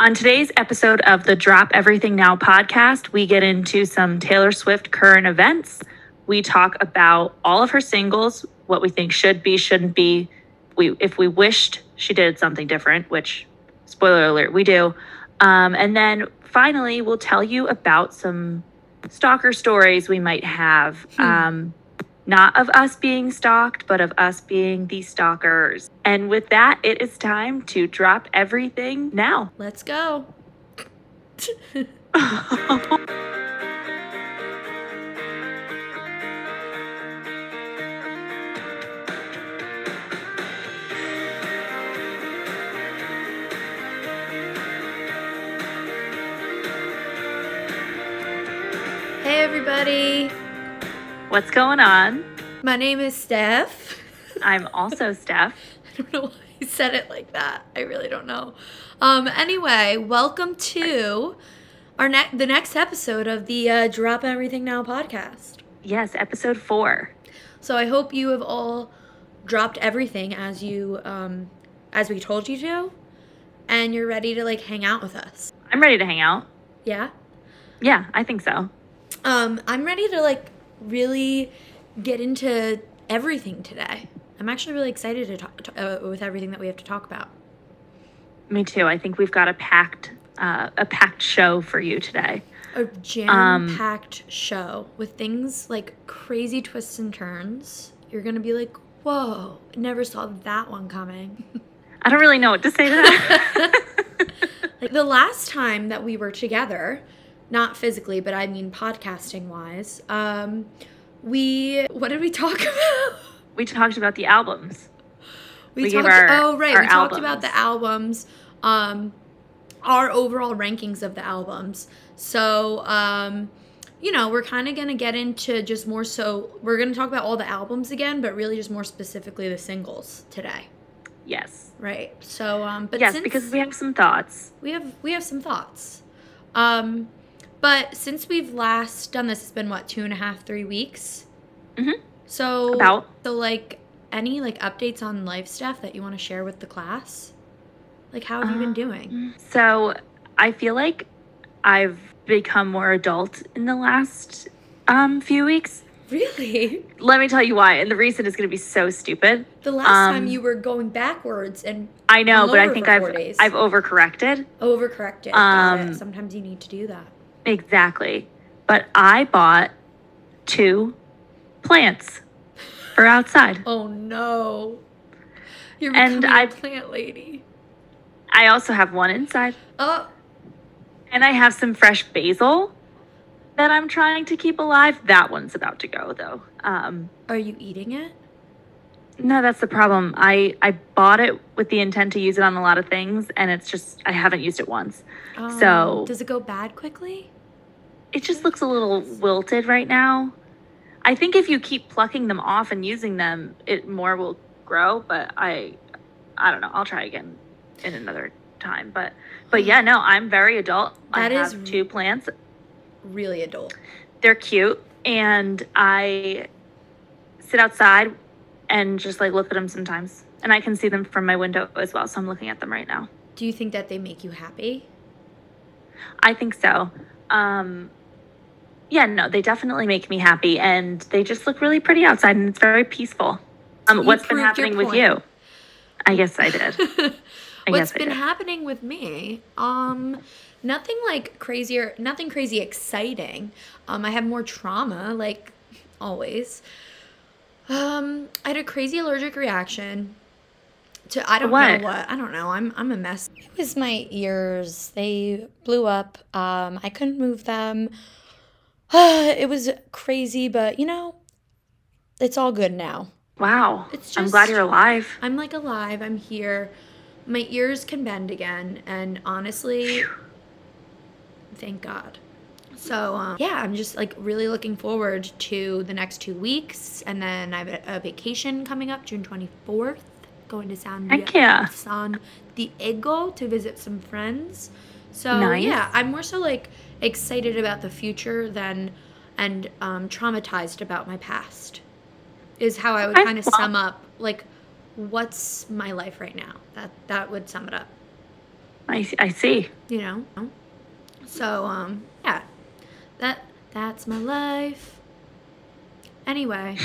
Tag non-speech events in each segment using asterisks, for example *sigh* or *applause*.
On today's episode of the Drop Everything Now podcast, we get into some Taylor Swift current events. We talk about all of her singles, what we think should be, shouldn't be. We if we wished she did something different, which spoiler alert, we do. Um, and then finally, we'll tell you about some stalker stories we might have. Um, not of us being stalked, but of us being the stalkers. And with that, it is time to drop everything now. Let's go. *laughs* hey, everybody. What's going on? My name is Steph. I'm also *laughs* Steph. I don't know why I said it like that. I really don't know. Um. Anyway, welcome to our ne- the next episode of the uh, Drop Everything Now podcast. Yes, episode four. So I hope you have all dropped everything as you um as we told you to, and you're ready to like hang out with us. I'm ready to hang out. Yeah. Yeah, I think so. Um. I'm ready to like really get into everything today. I'm actually really excited to talk to, uh, with everything that we have to talk about. Me too. I think we've got a packed uh, a packed show for you today. A jam-packed show with things like crazy twists and turns. You're gonna be like, "Whoa! Never saw that one coming." *laughs* I don't really know what to say to that. *laughs* *laughs* like the last time that we were together, not physically, but I mean podcasting wise, um, we what did we talk *laughs* about? we talked about the albums. We, We talked. our- oh right, we talked about the albums, um, our overall rankings of the albums. So um, you know, we're kind of gonna get into just more so. We're gonna talk about all the albums again, but really just more specifically the singles today. Yes. Right. So um, but yes, since because we have some thoughts. we have we have some thoughts. Um, but since we've last done this, it's been what two and a half, three weeks. Mhm. So About. so like any like updates on life stuff that you want to share with the class? Like how have you been doing? So I feel like I've become more adult in the last um, few weeks. Really? *laughs* Let me tell you why, and the reason is going to be so stupid. The last time Um, you were going backwards and I know, but I think I've days. I've overcorrected. overcorrected. Um. Sometimes you need to do that. Exactly. But I bought two plants for outside. Oh no. You're And becoming a I- plant lady. I also have one inside, Oh, and I have some fresh basil that I'm trying to keep alive. That one's about to go though. Um, are you eating it? no, that's the problem. I I bought it with the intent to use it on a lot of things, and it's just I haven't used it once. Um, So- does it go bad quickly? It just looks a little wilted right now. I think if you keep plucking them off and using them, it more will grow. But I, I don't know. I'll try again in another time. But, but yeah, no, I'm very adult. That I is- have two plants. Really adult. They're cute, and I sit outside and just like look at them sometimes, and I can see them from my window as well. So I'm looking at them right now. Do you think that they make you happy? I think so. Um, yeah, no, they definitely make me happy, and they just look really pretty outside, and it's very peaceful. Um, You what's been happening with you? I guess I did. *laughs* I What's I been did. happening with me? Um, nothing like crazy or nothing crazy exciting. Um, I have more trauma, like always. Um, I had a crazy allergic reaction to I don't What? know what. I don't know. I'm I'm a mess. It was my ears. They blew up. Um, I couldn't move them. *sighs* it was crazy, but you know, it's all good now. Wow, It's I'm glad you're alive. I'm like alive. I'm here. My ears can bend again, and honestly, thank God. So um, yeah, I'm just like really looking forward to the next two weeks, and then I have a, a vacation coming up, June 24th, going to San Heck yeah. San Diego to visit some friends. So Nice. yeah, I'm more so like excited about the future than and um, traumatized about my past. Is how I would kind of sum up like what's my life right now. That that would sum it up. I, I see. You know? So, um, yeah. That that's my life. Anyway.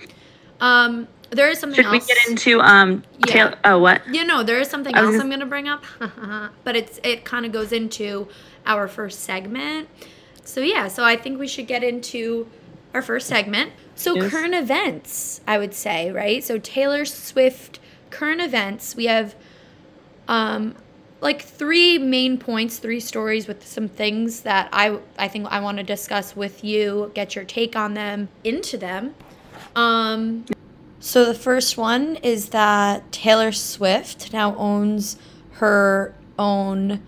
*laughs* um, there is something Should else. we get into um? Yeah. Tail- oh, what? You know, there is something else I'm gonna bring up, *laughs* but it's it kind of goes into our first segment. So yeah, so I think we should get into our first segment. So Yes. current events, I would say, right? So Taylor Swift current events. We have um like three main points, three stories with some things that I I think I want to discuss with you, get your take on them, into them. Um so the first one is that Taylor Swift now owns her own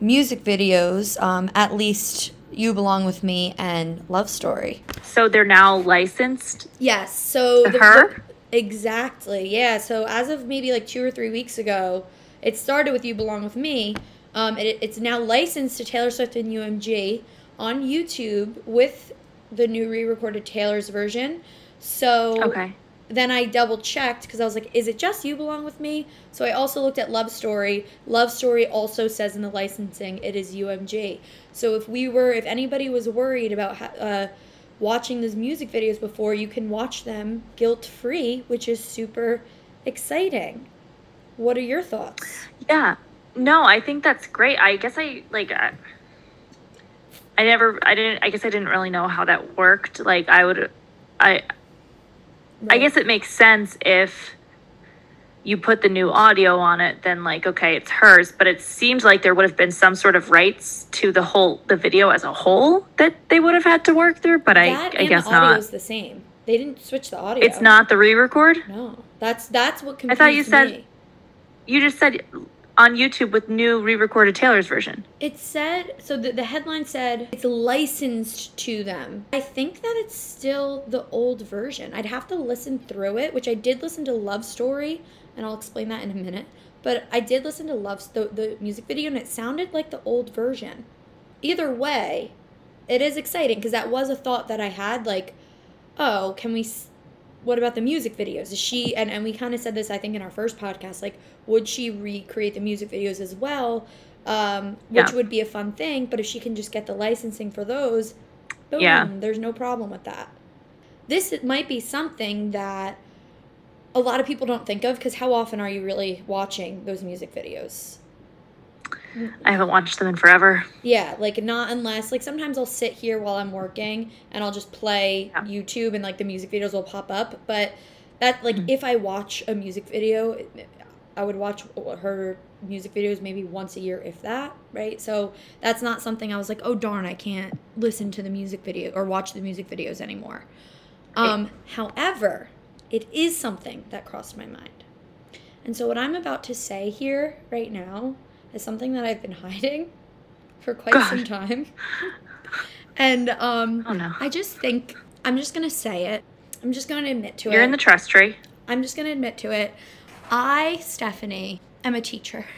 music videos, um, at least You Belong With Me and Love Story. So they're now licensed Yes, so the- her. Exactly. Yeah. So as of maybe like two or three weeks ago, it started with "You Belong with Me." Um, it, it's now licensed to Taylor Swift and UMG on YouTube with the new re-recorded Taylor's version. So Okay. Then I double checked because I was like, is it just You Belong With Me? So I also looked at Love Story. Love Story also says in the licensing it is UMG. So if we were, if anybody was worried about uh, watching those music videos before, you can watch them guilt free, which is super exciting. What are your thoughts? Yeah. No, I think that's great. I guess I like. I, I never. I didn't. I guess I didn't really know how that worked. Like I would. I. I guess it makes sense if you put the new audio on it, then like okay, it's hers. But it seems like there would have been some sort of rights to the whole the video as a whole that they would have had to work through. But I, that I and guess the audio not. is the same. They didn't switch the audio. It's not the re-record. No, that's that's what confused I thought you said- me. You just said on YouTube with new re-recorded Taylor's version. It said so. The, the headline said it's licensed to them. I think that it's still the old version. I'd have to listen through it, which I did listen to Love Story, and I'll explain that in a minute. But I did listen to Love the, the music video, and it sounded like the old version. Either way, it is exciting because that was a thought that I had. Like, oh, can we? What about the music videos? Is she and and we kind of said this I think in our first podcast. Like, would she recreate the music videos as well? Um, which Yeah. would be a fun thing. But if she can just get the licensing for those, boom, Yeah. there's no problem with that. This might be something that a lot of people don't think of because how often are you really watching those music videos? I haven't watched them in forever. Yeah, like not unless like sometimes I'll sit here while I'm working and I'll just play Yeah. YouTube and like the music videos will pop up. But that like Mhm. if I watch a music video, I would watch her music videos maybe once a year, if that. Right. So that's not something I was like, oh darn, I can't listen to the music video or watch the music videos anymore. Um, however, it is something that crossed my mind. And so what I'm about to say here right now is something that I've been *laughs* hiding for quite some time. and um Oh no. I just think I'm just going to say it. I'm just going to admit to it. You're in the trust tree. I'm just going to admit to it. I, Stephanie, am a teacher. *laughs*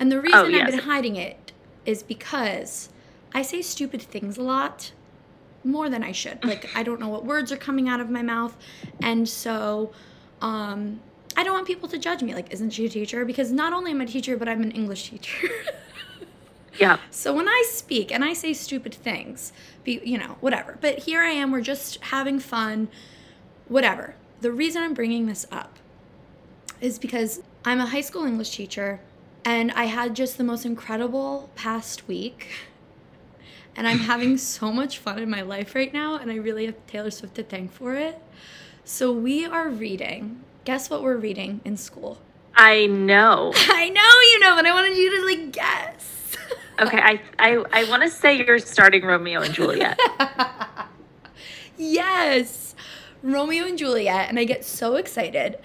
And the reason Oh, yes. I've been hiding it is because I say stupid things a lot more than I should. Like I don't know what words are coming out of my mouth. And so um I don't want people to judge me like isn't she a teacher because not only am I a teacher but I'm an English teacher. *laughs* Yeah. So when I speak and I say stupid things, be, you know, whatever. But here I am, we're just having fun, whatever. The reason I'm bringing this up is because I'm a high school English teacher and I had just the most incredible past week. *laughs* And I'm *laughs* having so much fun in my life right now, and I really have Taylor Swift to thank for it. So we are reading. Guess what we're reading in school? I know. *laughs* I know you know, but I wanted you to like guess. *laughs* Okay, I I, I want to say you're starting Romeo and Juliet. *laughs* yes, Romeo and Juliet, and I get so excited.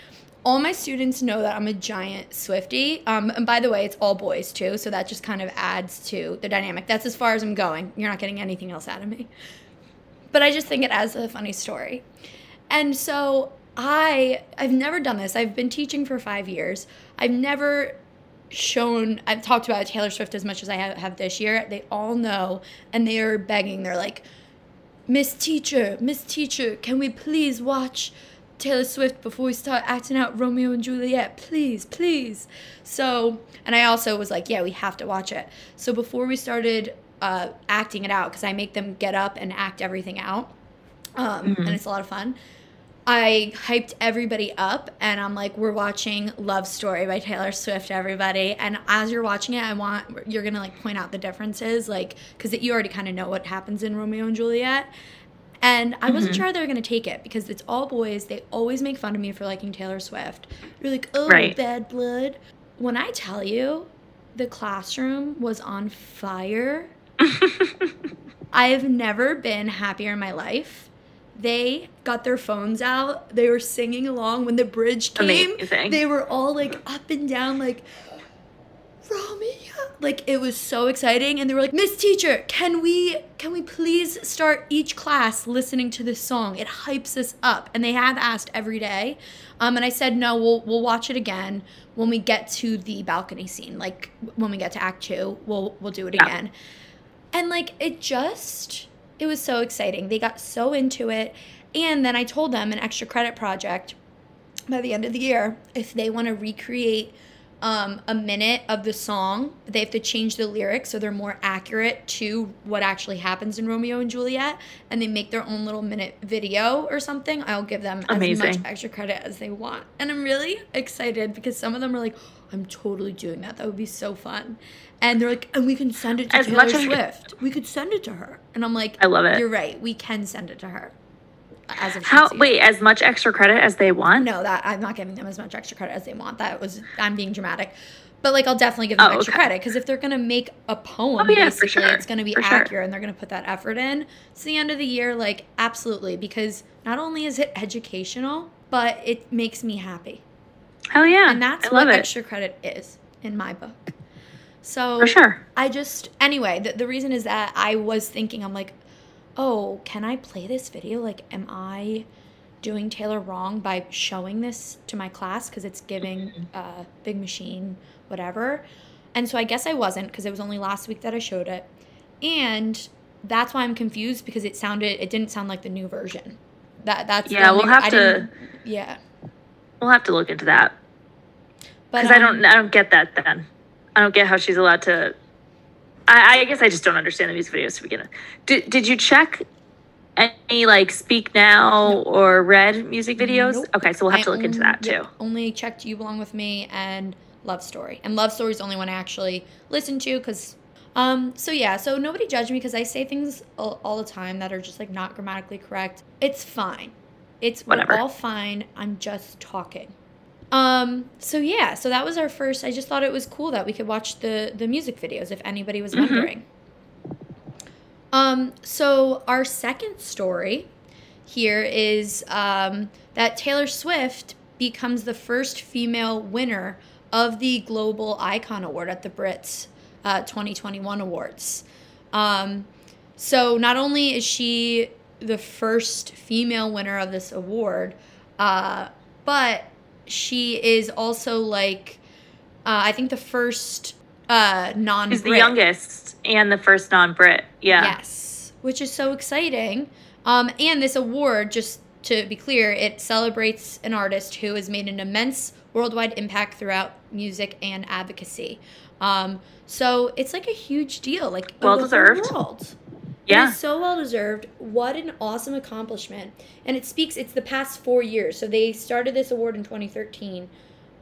All my students know that I'm a giant Swifty. Um, and by the way, it's all boys too, so that just kind of adds to the dynamic. That's as far as I'm going. You're not getting anything else out of me. But I just think it adds a funny story. And so I I've never done this. I've been teaching for five years. I've never shown I've talked about Taylor Swift as much as I have, have this year. They all know and they are begging. They're like, Miss Teacher, Miss Teacher, can we please watch Taylor Swift before we start acting out Romeo and Juliet, please, please. So, and I also was like, yeah, we have to watch it. So before we started uh, acting it out, because I make them get up and act everything out, um, Mhm. and it's a lot of fun. I hyped everybody up, and I'm like, we're watching Love Story by Taylor Swift, everybody. And as you're watching it, I want you're gonna like point out the differences, like, because you already kind of know what happens in Romeo and Juliet. And I wasn't Mhm. sure they were gonna take it because it's all boys. They always make fun of me for liking Taylor Swift. You're like, oh, Right. bad blood. When I tell you, the classroom was on fire. *laughs* I've never been happier in my life. They got their phones out. They were singing along when the bridge came. Amazing. They were all like up and down, like Romeo. Like it was so exciting, and they were like, "Miss Teacher, can we can we please start each class listening to this song? It hypes us up." And they have asked every day, um, and I said, "No, we'll we'll watch it again when we get to the balcony scene. Like when we get to Act Two, we'll we'll do it Yeah. again." And like it just it was so exciting. They got so into it. And then I told them an extra credit project by the end of the year if they want to recreate um, a minute of the song, they have to change the lyrics so they're more accurate to what actually happens in Romeo and Juliet, and they make their own little minute video or something. I'll give them as much extra credit as they want, and I'm really excited because some of them are like, "I'm totally doing that. That would be so fun," and they're like, "And we can send it to As Taylor much as- Swift. We could send it to her," and I'm like, I love it. You're right. We can send it to her." As How wait, as much extra credit as they want? No, that I'm not giving them as much extra credit as they want. That was I'm being dramatic. But like I'll definitely give them Oh, extra okay. credit because if they're gonna make a poem, Oh, yeah, basically, sure. it's gonna be For sure. accurate and they're gonna put that effort in. It's the end of the year, like absolutely, because not only is it educational, but it makes me happy. Hell yeah. And that's what it. extra credit is in my book. So For sure. I just anyway, the, the reason is that I was thinking I'm like, "Oh, can I play this video? Like am I doing Taylor wrong by showing this to my class cuz it's giving uh Big Machine whatever?" And so I guess I wasn't because it was only last week that I showed it. And that's why I'm confused because it sounded it didn't sound like the new version. That that's Yeah, we'll only- have I to Yeah. We'll have to look into that. Because I um, don't I don't get that then. I don't get how she's allowed to I, I guess I just don't understand the music videos to begin with. Did did you check any like Speak Now or Red music videos? Nope. Okay, so we'll have I to look into that too. only checked You Belong With Me and Love Story. And Love Story is the only one I actually listen to because, um, so yeah, so nobody judge me because I say things all, all the time that are just like not grammatically correct. It's fine. It's we're Whatever. all fine. I'm just talking. Um, so yeah, so that was our first. I just thought it was cool that we could watch the the music videos if anybody was Mhm. wondering. Um, so our second story here is um, that Taylor Swift becomes the first female winner of the Global Icon Award at the Brits uh, 2021 Awards. Um, so not only is she the first female winner of this award, uh, but she is also like, uh, I think the first uh, non She's the youngest and the first non-Brit. Yeah. Yes, which is so exciting. Um, and this award, just to be clear, it celebrates an artist who has made an immense worldwide impact throughout music and advocacy. Um, so it's like a huge deal, like Well deserved. World. Yeah. It is so well deserved. What an awesome accomplishment. And it speaks, it's the past four years. So they started this award in 2013,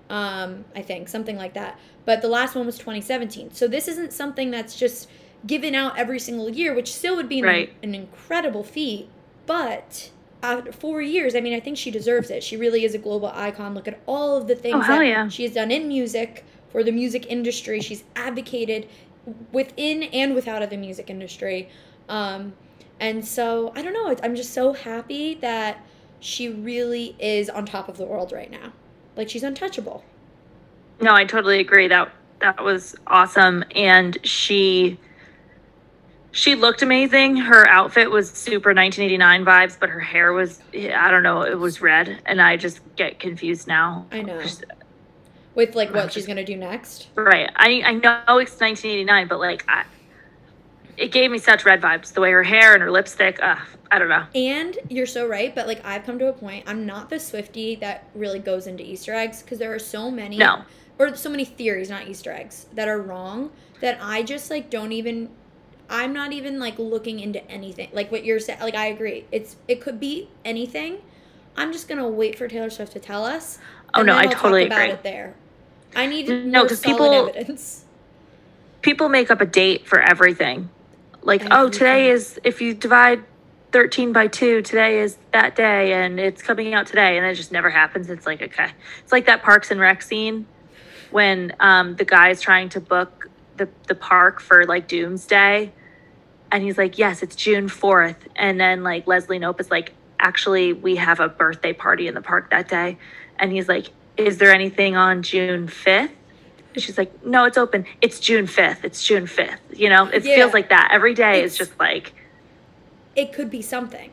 um, I think, something like that. But the last one was 2017. So this isn't something that's just given out every single year, which still would be an, Right. an incredible feat. But after four years, I mean, I think she deserves it. She really is a global icon. Look at all of the things Oh, that yeah. she has done in music for the music industry. She's advocated within and without of the music industry. Um, and so I don't know. I'm just so happy that she really is on top of the world right now. Like she's untouchable. No, I totally agree. That that was awesome, and she she looked amazing. Her outfit was super 1989 vibes, but her hair was I don't know, it was red, and I just get confused now. I know. With like what *laughs* she's gonna do next. Right. I I know it's 1989, but like I it gave me such red vibes. The way her hair and her lipstick. Uh, I don't know. And you're so right, but like I've come to a point. I'm not the Swifty that really goes into Easter eggs because there are so many. No. Or so many theories, not Easter eggs, that are wrong that I just like don't even. I'm not even like looking into anything. Like what you're saying. Like I agree. It's it could be anything. I'm just gonna wait for Taylor Swift to tell us. Oh, no, I totally about agree. it there. I need No, more 'cause solid people- evidence. People make up a date for everything. Like, oh, today is if you divide 13 by 2, today is that day and it's coming out today and it just never happens. It's like, okay. It's like that Parks and Rec scene when um, the guy's trying to book the, the park for like Doomsday and he's like, "Yes, it's June 4th." And then like Leslie Knope is like, "Actually, we have a birthday party in the park that day." And he's like, "Is there anything on June 5th?" And she's like, "No, it's open. It's June 5th. It's June 5th." You know, it Yeah. feels like that. Every day is just like, It could be something.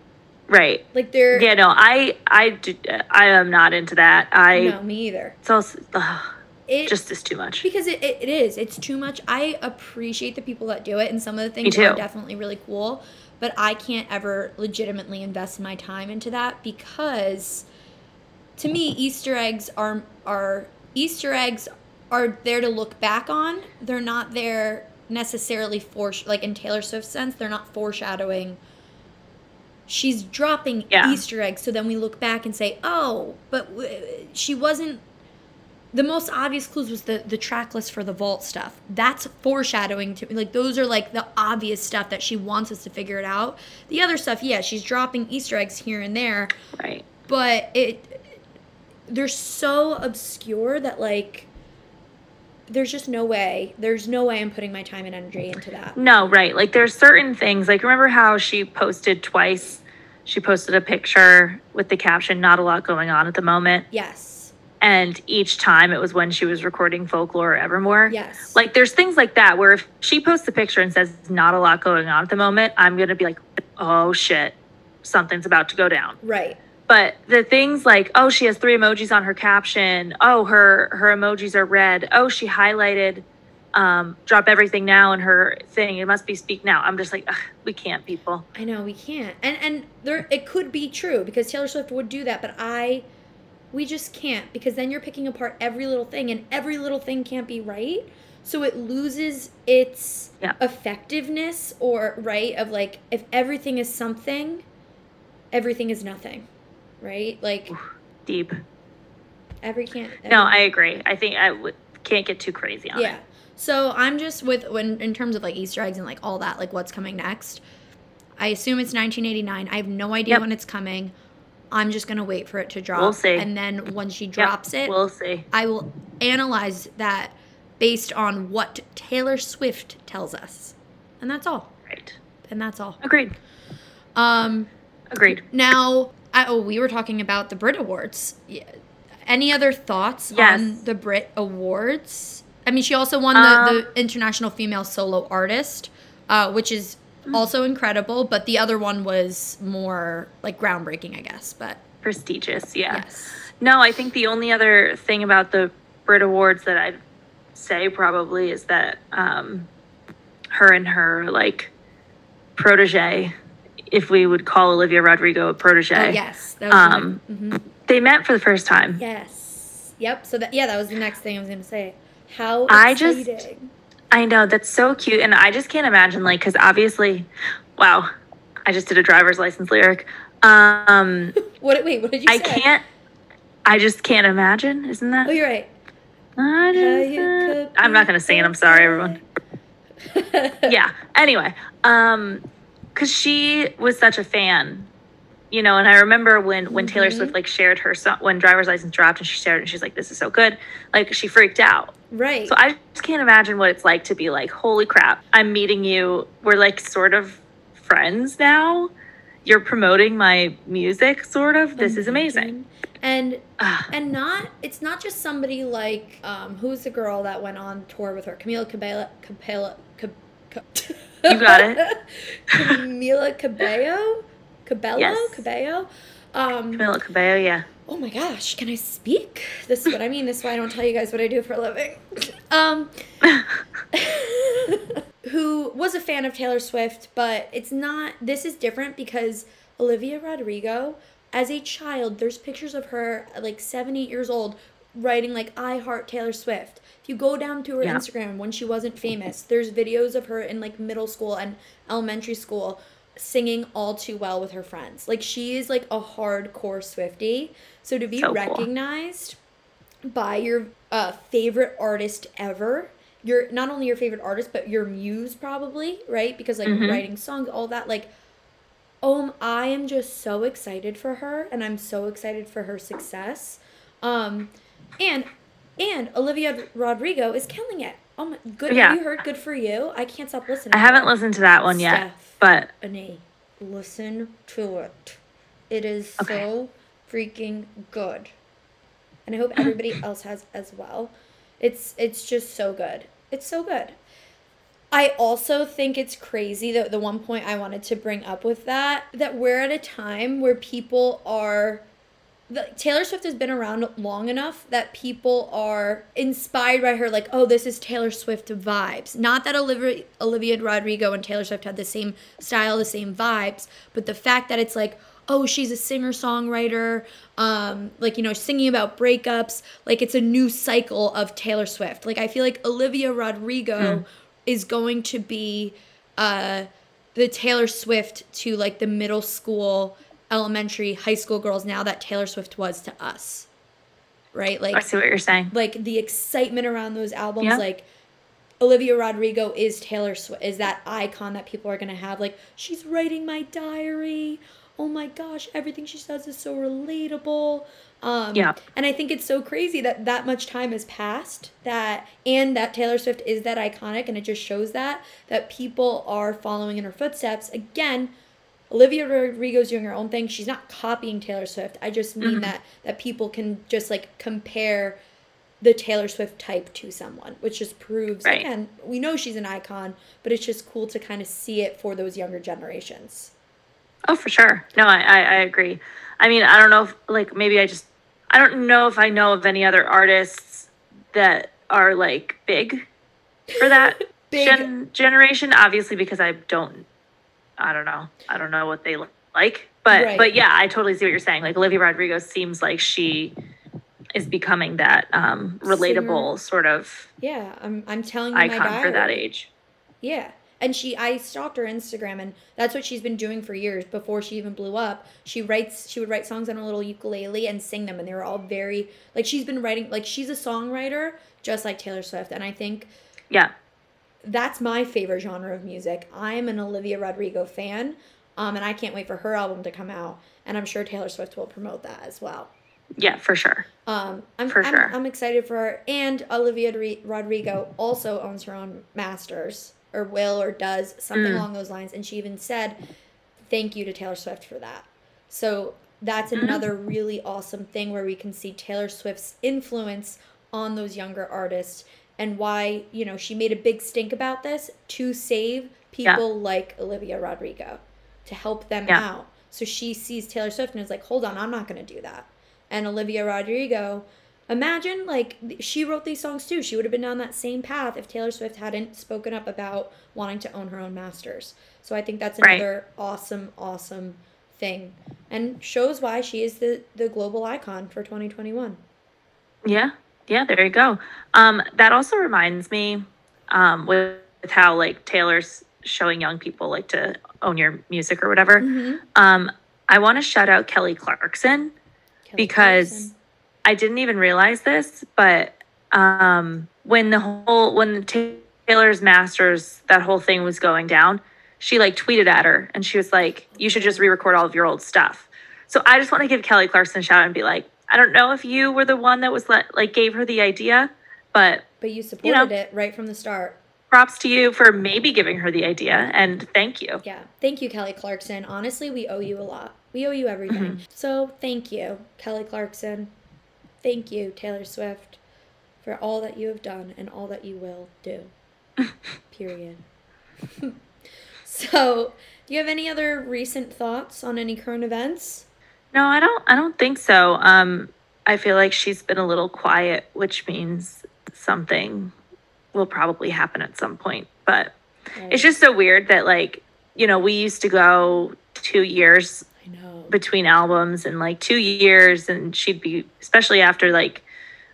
right. Like there. Yeah, no, I I do, I am not into that. I No, me either. it's also ugh, It just is too much. because it, it, it is it's too much i appreciate the people that do it and some of the things are definitely really cool but i can't ever legitimately invest my time into that because to me easter eggs are are easter eggs are there to look back on they're not there necessarily for like in taylor swift's sense they're not foreshadowing she's dropping Yeah. easter eggs so then we look back and say oh but w- she wasn't the most obvious clues was the the track list for the vault stuff. That's foreshadowing to me. Like those are like the obvious stuff that she wants us to figure it out. The other stuff, yeah, she's dropping Easter eggs here and there, Right. but it they're so obscure that like there's just no way. There's no way I'm putting my time and energy into that. No, right. Like there's certain things. Like remember how she posted twice? She posted a picture with the caption "Not a lot going on at the moment," Yes. and each time it was when she was recording Folklore or Evermore. Yes. Like there's things like that where if she posts a picture and says "Not a lot going on at the moment," I'm gonna be like, "Oh shit, something's about to go down." right. But the things like, oh, she has three emojis on her caption. Oh, her her emojis are red. Oh, she highlighted um, drop everything now in her thing. It must be speak now. I'm just like, we can't, people. I know we can't. And and there it could be true because Taylor Swift would do that, but I we just can't because then you're picking apart every little thing and every little thing can't be right. So it loses its Yeah. effectiveness or right of like if everything is something, everything is nothing. Right? Like Deep. every can't No, I agree. I think I w- can't get too crazy on yeah. it. Yeah. So I'm just with when in terms of like Easter eggs and like all that, like what's coming next. I assume it's 1989. I have no idea Yep. when it's coming. I'm just gonna wait for it to drop. We'll see. And then when she Yep, drops it, we'll see. I will analyze that based on what Taylor Swift tells us. And that's all. Right. And that's all. Agreed. Um Agreed. now I, oh we were talking about the Brit Awards. Any other thoughts Yes. on the Brit Awards? I mean, she also won Um, the, the International Female Solo Artist, uh, which is Hmm. also incredible. But the other one was more like groundbreaking, I guess. But Prestigious. Yeah. yes, No, I think the only other thing about the Brit Awards that I'd say probably is that um, her and her like protege, if we would call Olivia Rodrigo a protege, oh yes, that was Um, the mhm. they met for the first time. yes, yep. So that yeah, that was the next thing I was gonna say. How I just- I know that's so cute, and I just can't imagine like because obviously, wow, I just did a driver's license lyric. Um, *laughs* what? Wait, what did you I say? can't. I just can't imagine. Isn't that? Oh, you're right. I'm not gonna sing it. I'm sorry, everyone. *laughs* yeah. Anyway, um, because she was such a fan, you know, and I remember when when Taylor Mhm. Swift like shared her song when driver's license dropped and she shared it and she's like, "This is so good," like she freaked out. Right. So I just can't imagine what it's like to be like, "Holy crap! I'm meeting you. We're like sort of friends now. You're promoting my music, sort of. This is amazing." And Ah, and not it's not just somebody like um who's the girl that went on tour with her Camila Cabello Cabello Cab- Ca- You got it. *laughs* Camila Cabello Cabello Yes. Cabello um Camila Cabello, yeah. oh my gosh can I speak this is what I mean this is why I don't tell you guys what I do for a living *laughs* um *laughs* who was a fan of Taylor Swift, but it's not. This is different because Olivia Rodrigo, as a child, there's pictures of her like seven, eight years old writing like I heart Taylor Swift. If you go down to her Yeah. Instagram when she wasn't famous, there's videos of her in like middle school and elementary school singing all too well with her friends. Like she is like a hardcore Swifty. So to be So cool. recognized by your uh, favorite artist ever, your not only your favorite artist but your muse probably, right? Because like Mhm. writing songs, all that like um I am just so excited for her and I'm so excited for her success. Um and and Olivia Rodrigo is killing it. Oh my good Yeah. have you heard good for you? I can't stop listening. I haven't listened to that one yet, but Annie, listen to it. It is Okay. so freaking good. And I hope everybody *clears throat* else has as well. It's it's just so good. It's so good. I also think it's crazy that the one point I wanted to bring up with that that we're at a time where people are the, Taylor Swift has been around long enough that people are inspired by her, like, oh, this is Taylor Swift vibes. Not that Olivia, Olivia Rodrigo and Taylor Swift had the same style, the same vibes, but the fact that it's like, oh, she's a singer songwriter, um, like, you know, singing about breakups, like, it's a new cycle of Taylor Swift. Like, I feel like Olivia Rodrigo is going to be uh, the Taylor Swift to like the middle school, elementary, high school girls now that Taylor Swift was to us. Right? Like I see what you're saying. like the excitement around those albums Yeah. like Olivia Rodrigo is Taylor Swift is that icon that people are going to have like she's writing my diary. Oh my gosh, everything she says is so relatable. Um, Yeah. and I think it's so crazy that that much time has passed that and that Taylor Swift is that iconic and it just shows that that people are following in her footsteps. Again, Olivia Rodrigo's doing her own thing. She's not copying Taylor Swift. I just mean Mhm. that that people can just like compare the Taylor Swift type to someone, which just proves Right. again, we know she's an icon, but it's just cool to kind of see it for those younger generations. Oh, for sure. No, I, I, I agree. I mean, I don't know if, like, maybe I just, I don't know if I know of any other artists that are, like, big for that *laughs* Big gen- generation. Obviously, because I don't, I don't know. I don't know what they look like. But, Right. but yeah, I totally see what you're saying. Like, Olivia Rodrigo seems like she is becoming that um, relatable sort of Yeah, I'm I'm telling you my icon for that age. Yeah. And she I stalked her Instagram and that's what she's been doing for years before she even blew up. She writes she would write songs on a little ukulele and sing them and they were all very like she's been writing like she's a songwriter just like Taylor Swift and I think Yeah. That's my favorite genre of music. I'm an Olivia Rodrigo fan. Um and I can't wait for her album to come out and I'm sure Taylor Swift will promote that as well. Yeah, for sure. Um, I'm, For I'm, sure. I'm excited for her. And Olivia Ri- Rodrigo also owns her own masters, or will, or does something Mm. along those lines. And she even said, "Thank you to Taylor Swift for that." So that's Mhm. another really awesome thing where we can see Taylor Swift's influence on those younger artists and why you know she made a big stink about this to save Yeah. people like Olivia Rodrigo to help them Yeah. out. So she sees Taylor Swift and is like, "Hold on, I'm not going to do that." and Olivia Rodrigo. Imagine like she wrote these songs too. She would have been down that same path if Taylor Swift hadn't spoken up about wanting to own her own masters. So I think that's Right. another awesome, awesome thing, and shows why she is the the global icon for 2021. Yeah, yeah, there you go. Um, that also reminds me um, with, with how like Taylor's showing young people like to own your music or whatever. Mm-hmm. Um, I want to shout out Kelly Clarkson because I didn't even realize this, but um, when the whole when the Taylor's Masters that whole thing was going down, she like tweeted at her and she was like, "You should just re-record all of your old stuff." So I just want to give Kelly Clarkson a shout out and be like, I don't know if you were the one that was let, like gave her the idea, but but you supported know. it right from the start. props to you for maybe giving her the idea and thank you. Yeah. Thank you, Kelly Clarkson. Honestly, we owe you a lot. We owe you everything. Mm-hmm. So thank you, Kelly Clarkson. Thank you, Taylor Swift, for all that you have done and all that you will do. *laughs* Period. *laughs* so, do you have any other recent thoughts on any current events? No, I don't. I don't think so. Um, I feel like she's been a little quiet, which means something will probably happen at some point. But Right. It's just so weird that like, you know, we used to go 2 years I know. between albums and like 2 years and she'd be especially after like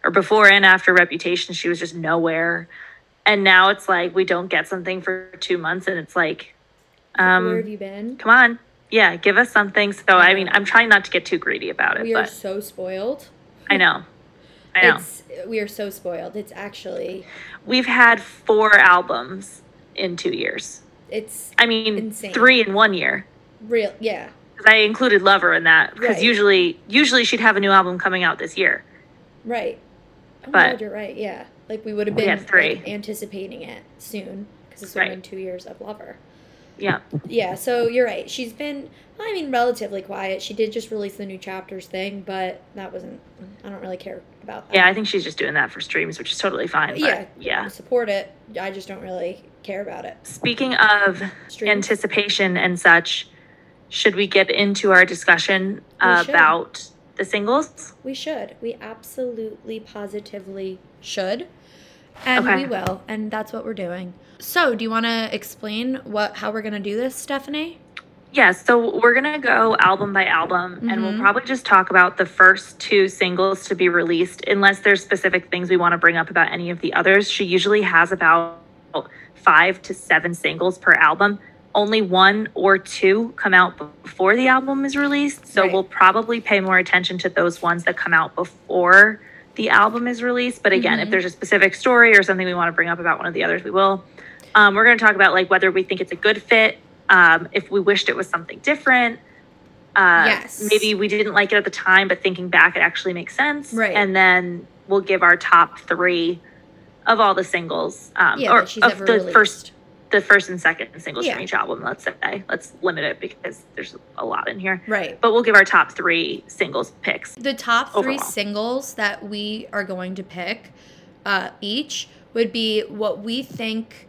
or before and after Reputation, she was just nowhere. And now it's like we don't get something for 2 months and it's like um Where have you been? come on yeah give us something so i mean i'm trying not to get too greedy about it We are but so spoiled. i know i know It's we are so spoiled. It's actually we've had four albums in two years it's i mean Insane. three in one year real. yeah. i included lover in that because Right. usually usually she'd have a new album coming out this year Right. Oh But- God, you're right. Yeah. Like we would have been three. like, anticipating it soon because it's Right. been two years of Lover. Yeah Yeah, so you're right. She's been, I mean, relatively quiet. She did just release the new chapters thing, but that wasn't. I don't really care about that. yeah i think she's just doing that for streams which is totally fine but Yeah. yeah I support it. I just don't really care about it. speaking of Streams. anticipation and such should we get into our discussion about the singles We should. We absolutely, positively should. And Okay. we will. And that's what we're doing. So, do you want to explain what how we're going to do this, Stephanie? Yeah, so we're gonna go album by album, and we'll Mhm. probably just talk about the first two singles to be released, unless there's specific things we want to bring up about any of the others. She usually has about five to seven singles per album. Only one or two come out before the album is released, so Right. we'll probably pay more attention to those ones that come out before the album is released. But again, if Mhm. there's a specific story or something we want to bring up about one of the others, we will. Um, we're going to talk about like whether we think it's a good fit, um, if we wished it was something different. Uh, Yes. Maybe we didn't like it at the time, but thinking back, it actually makes sense. Right. And then we'll give our top three of all the singles, um, Yeah, or of the released. first, the first and second singles Yeah. from each album. Let's say let's limit it because there's a lot in here. Right. But we'll give our top three singles picks. The top three Overall. singles that we are going to pick uh, each would be what we think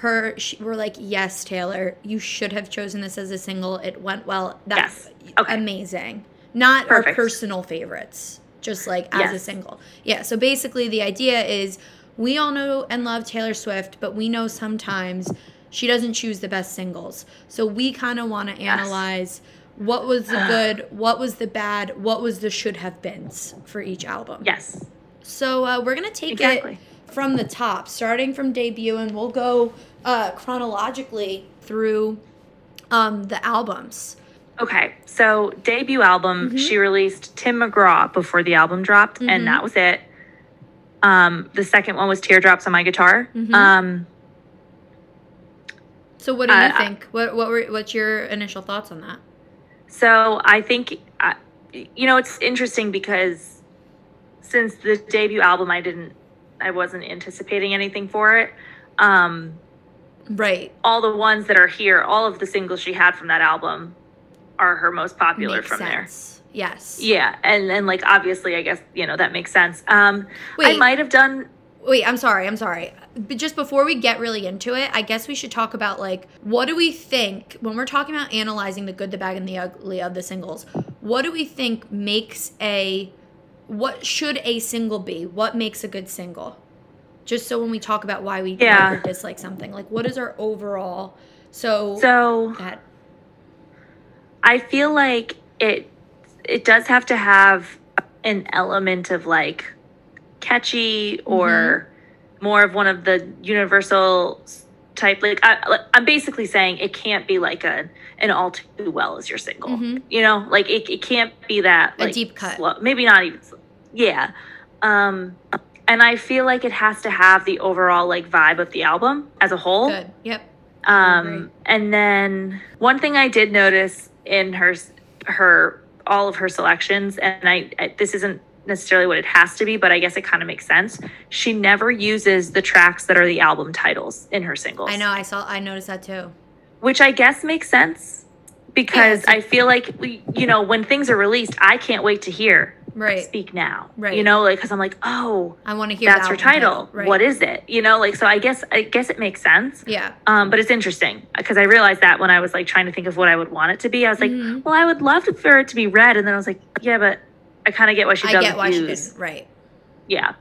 her she, we're like yes taylor you should have chosen this as a single it went well that's Yes. Okay. amazing not our personal favorites just like as a Yes. single yeah so basically the idea is we all know and love taylor swift but we know sometimes she doesn't choose the best singles so we kind of want to Yes. analyze what was the *sighs* good what was the bad what was the should have beens for each album Yes, so uh, we're gonna take it exactly. it from the top starting from debut and we'll go uh, chronologically through um, the albums Okay, so debut album, Mhm. she released Tim McGraw before the album dropped, Mhm. and that was it. Um, the second one was Teardrops on My Guitar. Mhm. Um, so what do you Uh, think what, what were what's your initial thoughts on that so I think, uh, you know, it's interesting because since the debut album, I didn't, I wasn't anticipating anything for it. Um, right all the ones that are here, all of the singles she had from that album are her most popular Makes from there. yes Yeah, and and like obviously, I guess you know that makes sense. Um, I might have done Wait, I'm sorry. I'm sorry. But just before we get really into it, I guess we should talk about like what do we think when we're talking about analyzing the good, the bad, and the ugly of the singles? What do we think makes a what should a single be? What makes a good single? Just so when we talk about why we Yeah. like or dislike something, like what is our overall? So, so. that I feel like it it does have to have an element of like catchy or mm-hmm. more of one of the universal type like I, i'm basically saying it can't be like a an all too well as your single. Mhm. You know, like it, it can't be that A deep cut. slow- maybe not even slow. yeah. Um and I feel like it has to have the overall like vibe of the album as a whole. good. Yep. Um, and then one thing I did notice in her her all of her selections, and I, I this isn't necessarily what it has to be, but I guess it kind of makes sense. She never uses the tracks that are the album titles in her singles. I know. I saw. I noticed that too. which I guess makes sense because a- I feel like we, you know, when things are released, I can't wait to hear Right. "Speak Now." Right. You know, like because I'm like, oh, I want to hear that's her title. Right. What is it? You know, like so. I guess I guess it makes sense. Yeah. Um, but it's interesting because I realized that when I was like trying to think of what I would want it to be, I was like, Mhm. well, I would love for it to be red, and then I was like, yeah, but I kind of get why she I doesn't get why she use. didn't. Right. Yeah.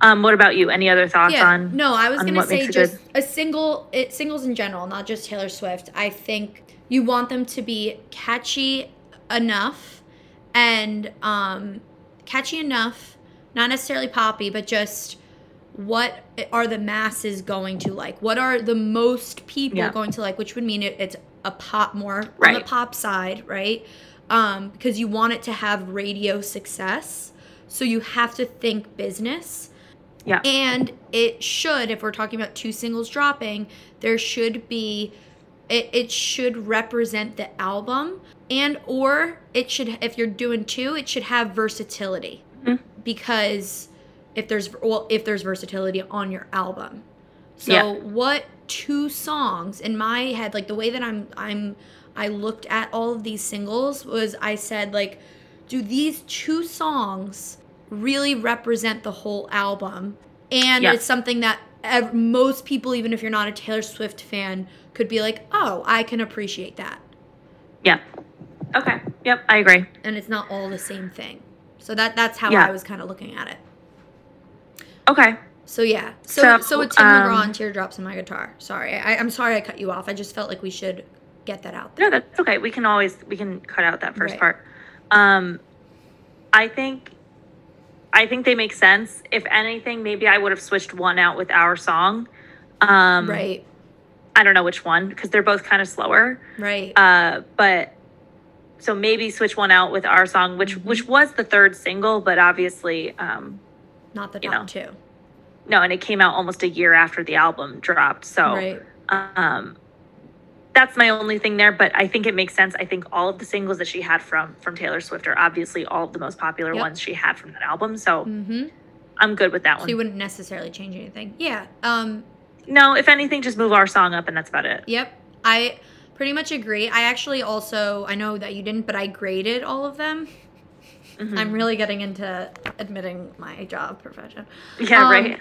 Um, what about you? Any other thoughts yeah. on? no, I was on gonna what say makes it just good? a single, it, singles in general, not just Taylor Swift. I think you want them to be catchy enough and um, catchy enough, not necessarily poppy, but just what are the masses going to like? What are the most people Yeah. going to like? Which would mean it, it's a pop more on the pop side, right? Um, because you want it to have radio success. So you have to think business. Yeah. And it should, if we're talking about two singles dropping, there should be it, it should represent the album and or it should if you're doing two, it should have versatility. Mhm. Because if there's well, if there's versatility on your album. So Yeah. what two songs in my head, like the way that I'm I'm I looked at all of these singles was I said like do these two songs really represent the whole album and it's something that ev- most people even if you're not a taylor swift fan could be like oh i can appreciate that Yeah. Okay. Yep. I agree. and it's not all the same thing so that that's how Yeah. i was kind of looking at it Okay. so yeah so So, so, with tim mcgraw um, and teardrops in my guitar sorry I, i'm sorry i cut you off i just felt like we should get that out there No, that's okay. We can always we can cut out that first Right. part. Um, I think, I think they make sense. If anything, maybe I would have switched one out with our song. Um, right I don't know which one because they're both kind of slower. right Uh, but so maybe switch one out with our song, which Mhm. which was the third single, but obviously, um, not the you top know, two no, and it came out almost a year after the album dropped. So, right um, that's my only thing there. But I think it makes sense. I think all of the singles that she had from from Taylor Swift are obviously all of the most popular Yep. ones she had from that album. So mm-hmm I'm good with that one. so you wouldn't necessarily change anything yeah um No, if anything, just move our song up, and that's about it. Yep. I pretty much agree. I actually also I know that you didn't, but I graded all of them. Mhm. I'm really getting into admitting my job profession. yeah, um, right.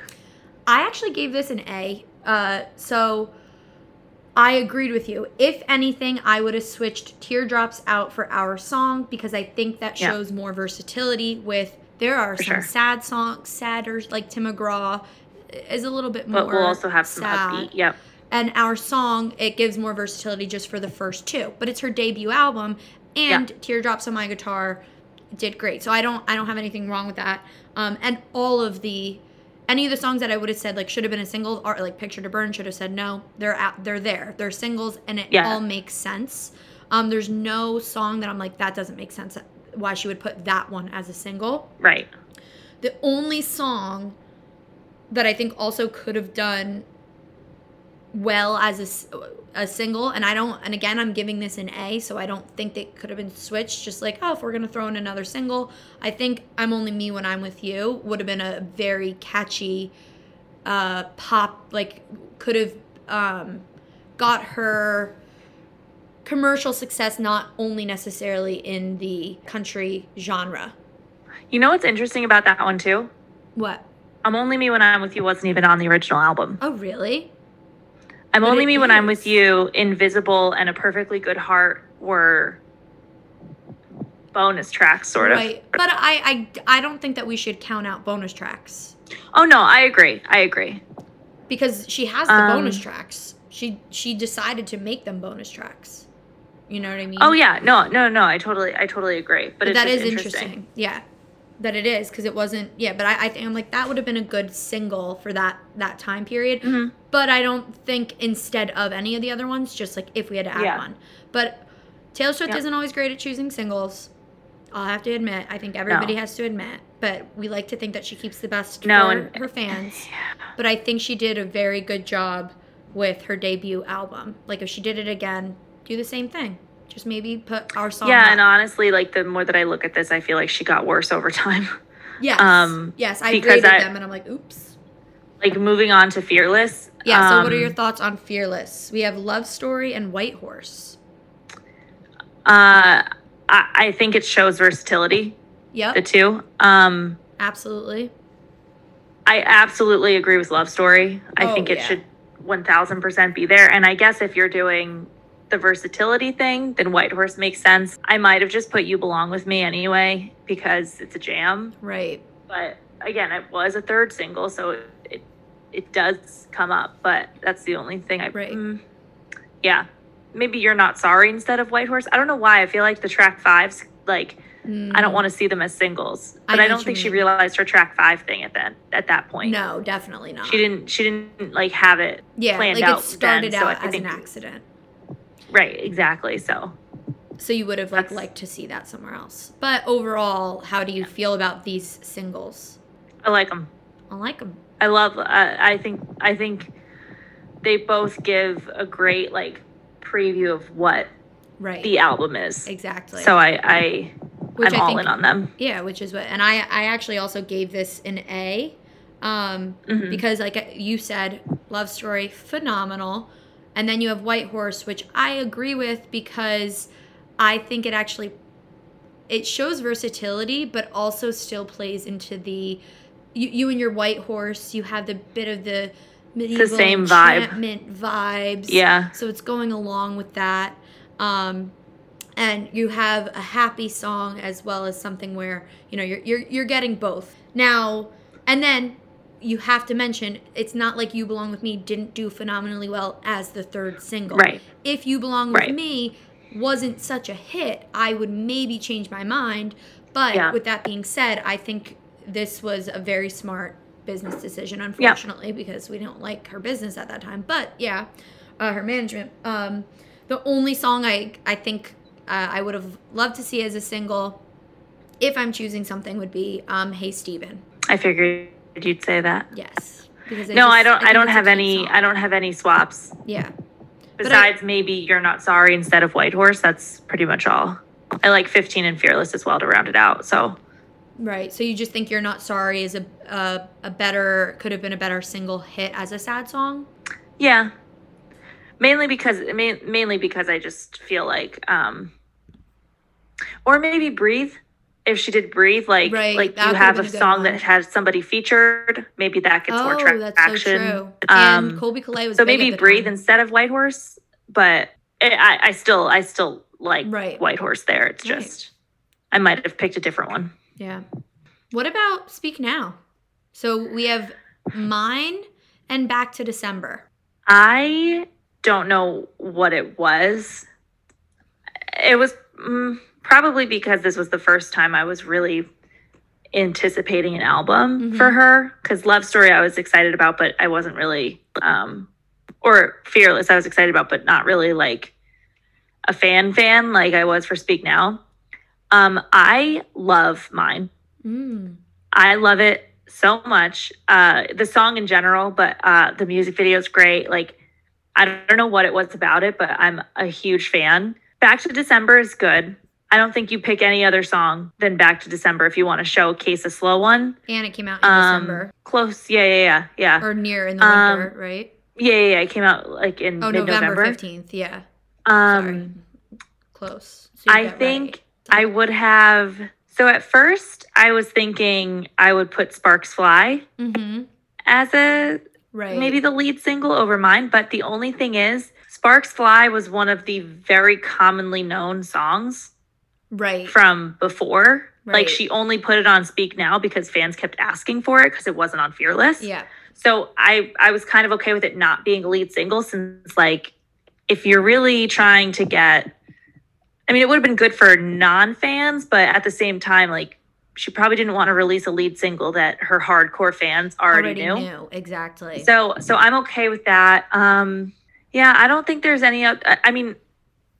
I actually gave this an A. Uh, so I agreed with you. If anything, I would have switched teardrops out for our song because I think that Yeah. shows more versatility. With there are For some sure. sad songs, sadder like Tim McGraw is a little bit more. But we'll also have some sad. upbeat. Yep. And our song, it gives more versatility just for the first two. But it's her debut album, and Teardrops on My Guitar did great. So I don't, I don't have anything wrong with that. Um, and all of the, any of the songs that I would have said like should have been a single or like Picture to Burn should have said no. They're out, they're there. They're singles, and it Yeah. all makes sense. Um, there's no song that I'm like that doesn't make sense. Why she would put that one as a single. Right. The only song that I think also could have done well as a single, and I don't, and again, I'm giving this an A, so I don't think they could have been switched. Just like, oh, if we're gonna throw in another single, I think "I'm Only Me When I'm With You" would have been a very catchy uh, pop. Like, could have um, got her commercial success, not only necessarily in the country genre. You know what's interesting about that one too? What? I'm only me when I'm with you wasn't even on the original album. Oh, really? I'm But only it me when I'm with is. you. Invisible and a perfectly good heart were bonus tracks, sort of. Right. But I, I, I don't think that we should count out bonus tracks Oh no, I agree. I agree. because she has the Um, bonus tracks. She she decided to make them bonus tracks. You know what I mean? Oh yeah, no, no, no. I totally, I totally agree. But, But it's that just is interesting. interesting. Yeah. That it is because it wasn't. Yeah, but I, I think I'm like that would have been a good single for that that time period. Mhm. But I don't think instead of any of the other ones, just like if we had to add Yeah. one. But Taylor Swift Yeah. isn't always great at choosing singles. I'll have to admit. I think everybody No. has to admit. But we like to think that she keeps the best No, for and- her fans. yeah. *sighs* But I think she did a very good job with her debut album. Like if she did it again, do the same thing. Just maybe put our song. Yeah, up. and honestly, like the more that I look at this, I feel like she got worse over *laughs* time. yes, um, yes, I graded I- them, and I'm like, oops. like moving on to Fearless. Yeah. so, what are um, your thoughts on Fearless? We have Love Story and White Horse. Uh, I, I think it shows versatility. Yep, The two. Um, absolutely. I absolutely agree with Love Story. I Oh, think it yeah. should 1000% be there. And I guess if you're doing the versatility thing, then White Horse makes sense. I might have just put You Belong With Me anyway because it's a jam. Right. But again, it was a third single, so it it, does come up, but that's the only thing I. Right. Mm, yeah, maybe you're not sorry instead of White Horse. I don't know why. I feel like the track fives, like I don't want to see them as singles, Mm. I but I, don't think she realized her track five thing at that at that point. No, definitely not. she didn't. She didn't like have it Yeah, planned like out it started then, so out as think- an accident. Right. Exactly. So So you would have like liked to see that somewhere else. But overall, how do you feel about these singles? I like them. I like them. I love. Uh, I think. I think they both give a great like preview of what Right. the album is. exactly. So I, I Which I'm I all think- in on them. Yeah, which is what, and I I actually also gave this an A, um, Mhm. because like you said, Love Story phenomenal, and then you have White Horse, which I agree with because I think it actually it shows versatility, but also still plays into the you, you and your White Horse. You have the bit of the medieval same vibe. enchantment vibes. Yeah. So it's going along with that. Um, and you have a happy song as well as something where, you know, you're you're you're getting both. Now, and then you have to mention it's not like You Belong with Me didn't do phenomenally well as the third single. Right. If You Belong with Right. Me wasn't such a hit, I would maybe change my mind. But Yeah. with that being said, I think this was a very smart business decision, unfortunately, because we don't like her business at that time. But yeah, uh, her management. Um, the only song I I think uh, I would have loved to see as a single, if I'm choosing something, would be um, "Hey Stephen. I figured you'd say that. Yes, because No, I don't. I, think don't have any. song. I don't have any swaps. Yeah, I- Besides, maybe you're not sorry instead of White Horse. That's pretty much all. I like 15 and Fearless as well to round it out. So right. So you just think "You're Not Sorry" is a a, a better could have been a better single hit as a sad song. yeah, mainly because main, mainly because I just feel like, um, or maybe Breathe. If she did Breathe, like Right, like you could've a song one. that has somebody featured, maybe that gets more oh, that's traction. so true. and Um, Colbie Caillat was so maybe breathe time. instead of white horse but I, I I still i still like Right. white horse there it's Right. just i might have picked a different one Yeah. What about Speak Now? So we have mine and Back to December. i don't know what it was it was mm, probably because this was the first time i was really anticipating an album Mhm. for her because love story i was excited about but i wasn't really um or fearless i was excited about but not really like a fan fan like i was for speak now um i love mine Mm. I love it so much. Uh, the song in general, but uh, the music video is great. Like, I don't know what it was about it, but I'm a huge fan. Back to December is good. I don't think you pick any other song than Back to December if you want to showcase a slow one. And it came out in Um, December close, yeah, yeah, yeah, yeah, or near in the um, winter, right? yeah, yeah, yeah. It came out like in Oh, November mid-November. 15th. Yeah. Um, Sorry. Close. So I think I would have. So at first, I was thinking I would put Sparks Fly Mhm. as a Right. maybe the lead single over mine. But the only thing is, Sparks Fly was one of the very commonly known songs right. from before. Right. Like she only put it on Speak Now because fans kept asking for it because it wasn't on Fearless. Yeah. So I I was kind of okay with it not being a lead single since like if you're really trying to get I mean it would have been good for non-fans, but at the same time like she probably didn't want to release a lead single that her hardcore fans already, knew. Exactly. So so I'm okay with that. Um yeah, I don't think there's any I mean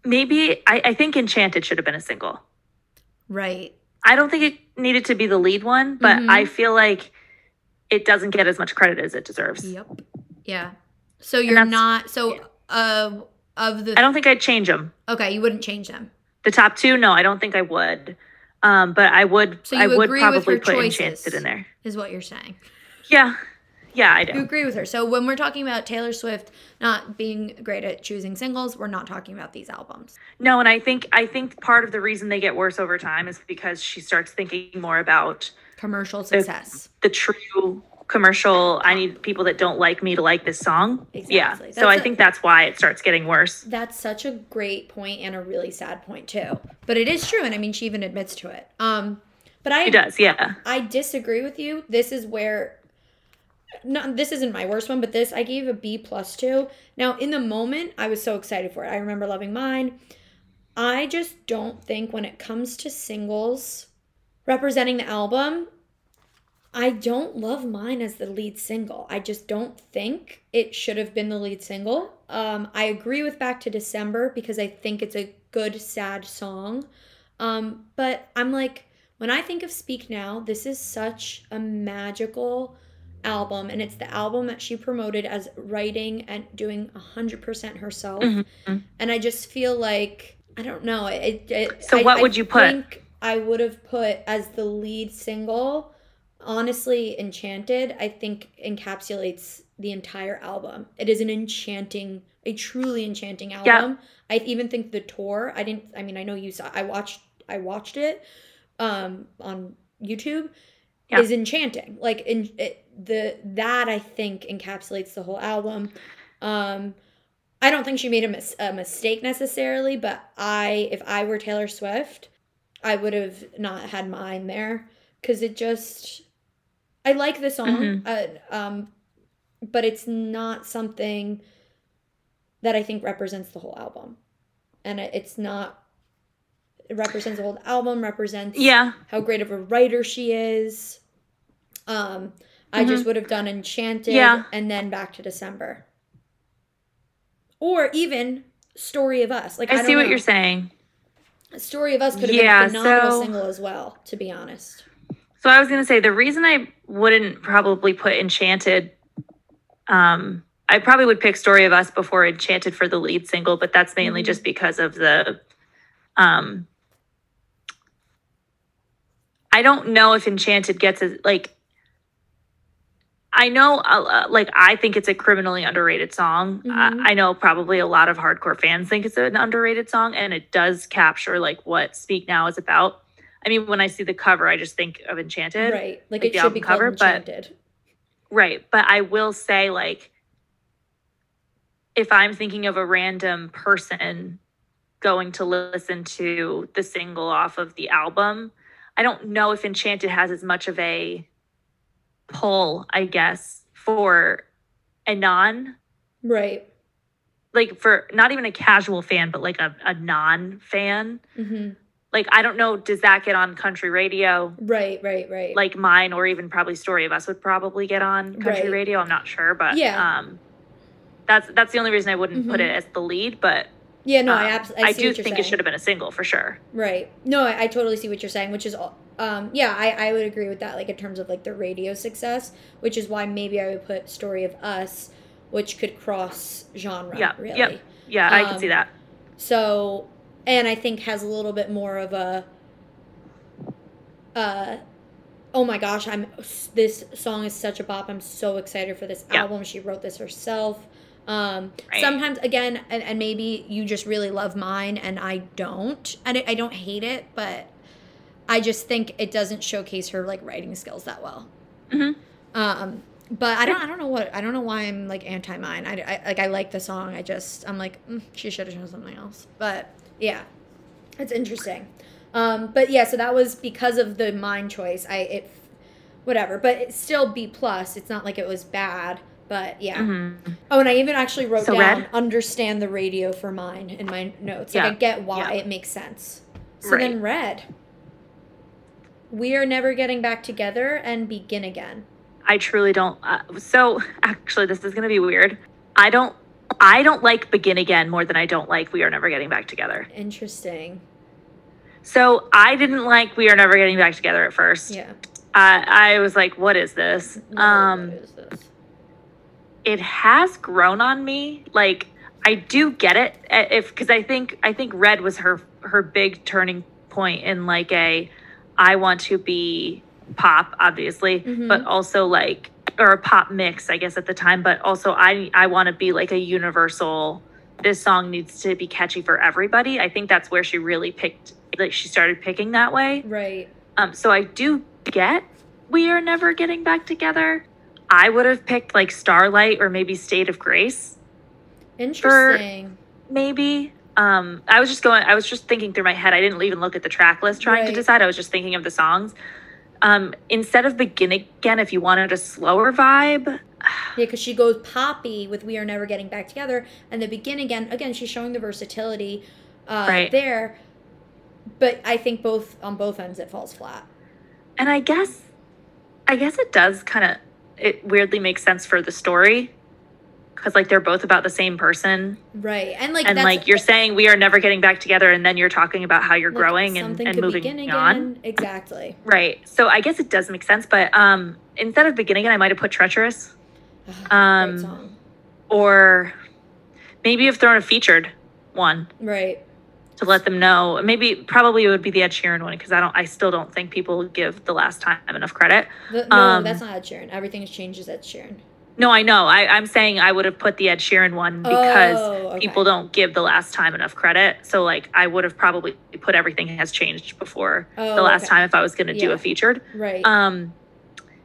maybe I, I think Enchanted should have been a single. right. I don't think it needed to be the lead one, but Mhm. I feel like it doesn't get as much credit as it deserves. Yep. Yeah. So you're not so uh of the I don't think I'd change them. Okay, you wouldn't change them. The top two, no, I don't think I would. Um, but I would. So I would probably put choices? Enchanted in there. Is what you're saying. Yeah, yeah, I You do. agree with her. So when we're talking about Taylor Swift not being great at choosing singles, we're not talking about these albums. No, and I think I think part of the reason they get worse over time is because she starts thinking more about Commercial success. the true commercial. I need people that don't like me to like this song. Exactly. Yeah. That's so I a- think that's why it starts getting worse. That's such a great point and a really sad point too. But it is true, and I mean she even admits to it. Um, But I She does, yeah. I disagree with you. This is where no, this isn't my worst one, but this I gave a B plus to. Now, in the moment, I was so excited for it. I remember loving mine. I just don't think when it comes to singles representing the album, I don't love mine as the lead single. I just don't think it should have been the lead single. Um, I agree with Back to December because I think it's a good, sad song. Um, but I'm like, when I think of Speak Now, this is such a magical album, and it's the album that she promoted as writing and doing 100% herself. Mhm. And I just feel like, I don't know. It, it, So I- what I would you put? think I would have put as the lead single, honestly, Enchanted, I think encapsulates the entire album. It is an enchanting, a truly enchanting album. I even think the tour, I didn't, I mean, I know you saw, I watched, I watched it um, on YouTube, Yeah. is enchanting. Like, in, it, the, that I think encapsulates the whole album. Um, I don't think she made a, mis- a mistake necessarily, but I, if I were Taylor Swift, I would have not had mine there because it just, I like the song, uh, um, but it's not something that I think represents the whole album, and it's not. It represents the whole album. Represents Yeah. how great of a writer she is. Um, I just would have done Enchanted Mm-hmm. Yeah. and then Back to December. Or even Story of Us. Like I, I see what know. you're saying. Story of Us could have Yeah, been a phenomenal so- single as well, to be honest. So I was gonna say the reason I wouldn't probably put Enchanted, um, I probably would pick Story of Us before Enchanted for the lead single, but that's mainly Mhm. just because of the, um, I don't know if Enchanted gets as like. I know, uh, uh, like, I think it's a criminally underrated song. Mhm. I, I know probably a lot of hardcore fans think it's an underrated song, and it does capture like what Speak Now is about. I mean, when I see the cover, I just think of Enchanted. Right. Like, like it should be cover, but- Right. But I will say, like, if I'm thinking of a random person going to listen to the single off of the album, I don't know if Enchanted has as much of a pull, I guess, for a non, right. like, for not even a casual fan, but like a, a non fan. hmm Like, I don't know, does that get on country radio? Right, right, right. like mine or even probably story of us would probably get on country Right. radio i'm not sure but Yeah. um that's that's the only reason i wouldn't put Mhm. it as the lead but yeah, no, I um, absolutely I, i, do think it should have been a single for sure Right. No, I, I totally see what you're saying, which is, all- um, yeah, I, I would agree with that, like in terms of like the radio success, which is why maybe I would put Story of Us, which could cross genre, Yeah, really. yep. yeah i can Um, see that So, and I think has a little bit more of a, uh, oh my gosh, I'm this song is such a bop. I'm so excited for this Yeah. album. She wrote this herself. Um, Right. sometimes again, and, and maybe you just really love mine and I don't, and I, I don't hate it, but I just think it doesn't showcase her like writing skills that well. Mhm. Um, but I don't, I don't know what, I don't know why I'm like anti mine. I, I like, I like the song. I just, I'm like, mm, she should have chosen something else. But yeah, it's interesting. Um, but yeah, so that was because of the mine choice. I it, whatever. But it's still B plus. It's not like it was bad. But yeah. Mhm. Oh, and I even actually wrote So down red? understand the radio for mine in my notes. Like Yeah. I get why Yeah. it makes sense. So Right. then red. We are never getting back together and begin again. i truly don't uh, so actually this is going to be weird i don't i don't like begin again more than i don't like we are never getting back together Interesting. so i didn't like we are never getting back together at first Yeah. I i was like what is this um what is this? It has grown on me like i do get it uh, if because i think i think red was her her big turning point in like a i want to be pop obviously Mhm. but also like or a pop mix i guess at the time but also i i want to be like a universal this song needs to be catchy for everybody i think that's where she really picked like she started picking that way Right. um, so I do get we are never getting back together. I would have picked like Starlight or maybe State of Grace, Interesting. maybe. um, I was just going. I was just thinking through my head. I didn't even look at the track list trying to decide. I was just thinking of the songs. Um, instead of begin again, if you wanted a slower vibe, Yeah, because she goes poppy with "We Are Never Getting Back Together," and the begin again. Again, she's showing the versatility uh, Right. there. But I think both on both ends it falls flat. and I guess, I guess it does kind of. It weirdly makes sense for the story, because like they're both about the same person, Right, and like and like you're saying we are never getting back together, and then you're talking about how you're like, growing and, and moving on. again. Exactly. Right. So I guess it does make sense, but um, instead of beginning, I might have put treacherous. Ugh, Um, or maybe you've thrown a featured one Right. To let them know. Maybe probably it would be the Ed Sheeran one because I don't. I still don't think people give the last time enough credit. The, no, Um, that's not Ed Sheeran. Everything has changed is Ed Sheeran. No, I know. I, I'm saying I would have put the Ed Sheeran one because Oh, okay. people don't give the last time enough credit. So like I would have probably put everything has changed before Oh, the last okay. time if I was going to do a featured. Right. Um,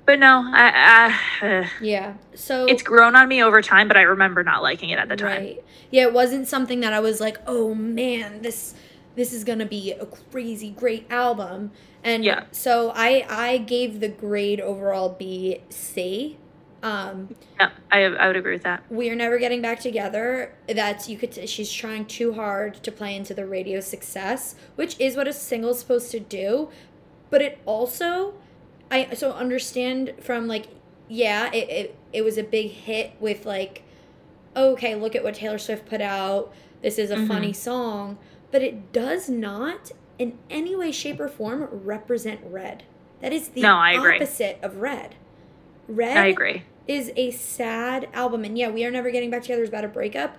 but no, I, I uh, yeah. So it's grown on me over time. But I remember not liking it at the time. Right. Yeah, it wasn't something that I was like, "Oh man, this this is going to be a crazy great album." And Yeah. so I I gave the grade overall B C. Um Yeah, I I would agree with that. we are never getting back together. That's you could she's trying too hard to play into the radio success, which is what a single's supposed to do, but it also I so understand from like yeah, it it, it was a big hit with like okay, look at what Taylor Swift put out. This is a Mhm. funny song, but it does not in any way shape or form represent Red. That is the No, opposite of Red. Red I agree. is a sad album and yeah we are never getting back together is about a breakup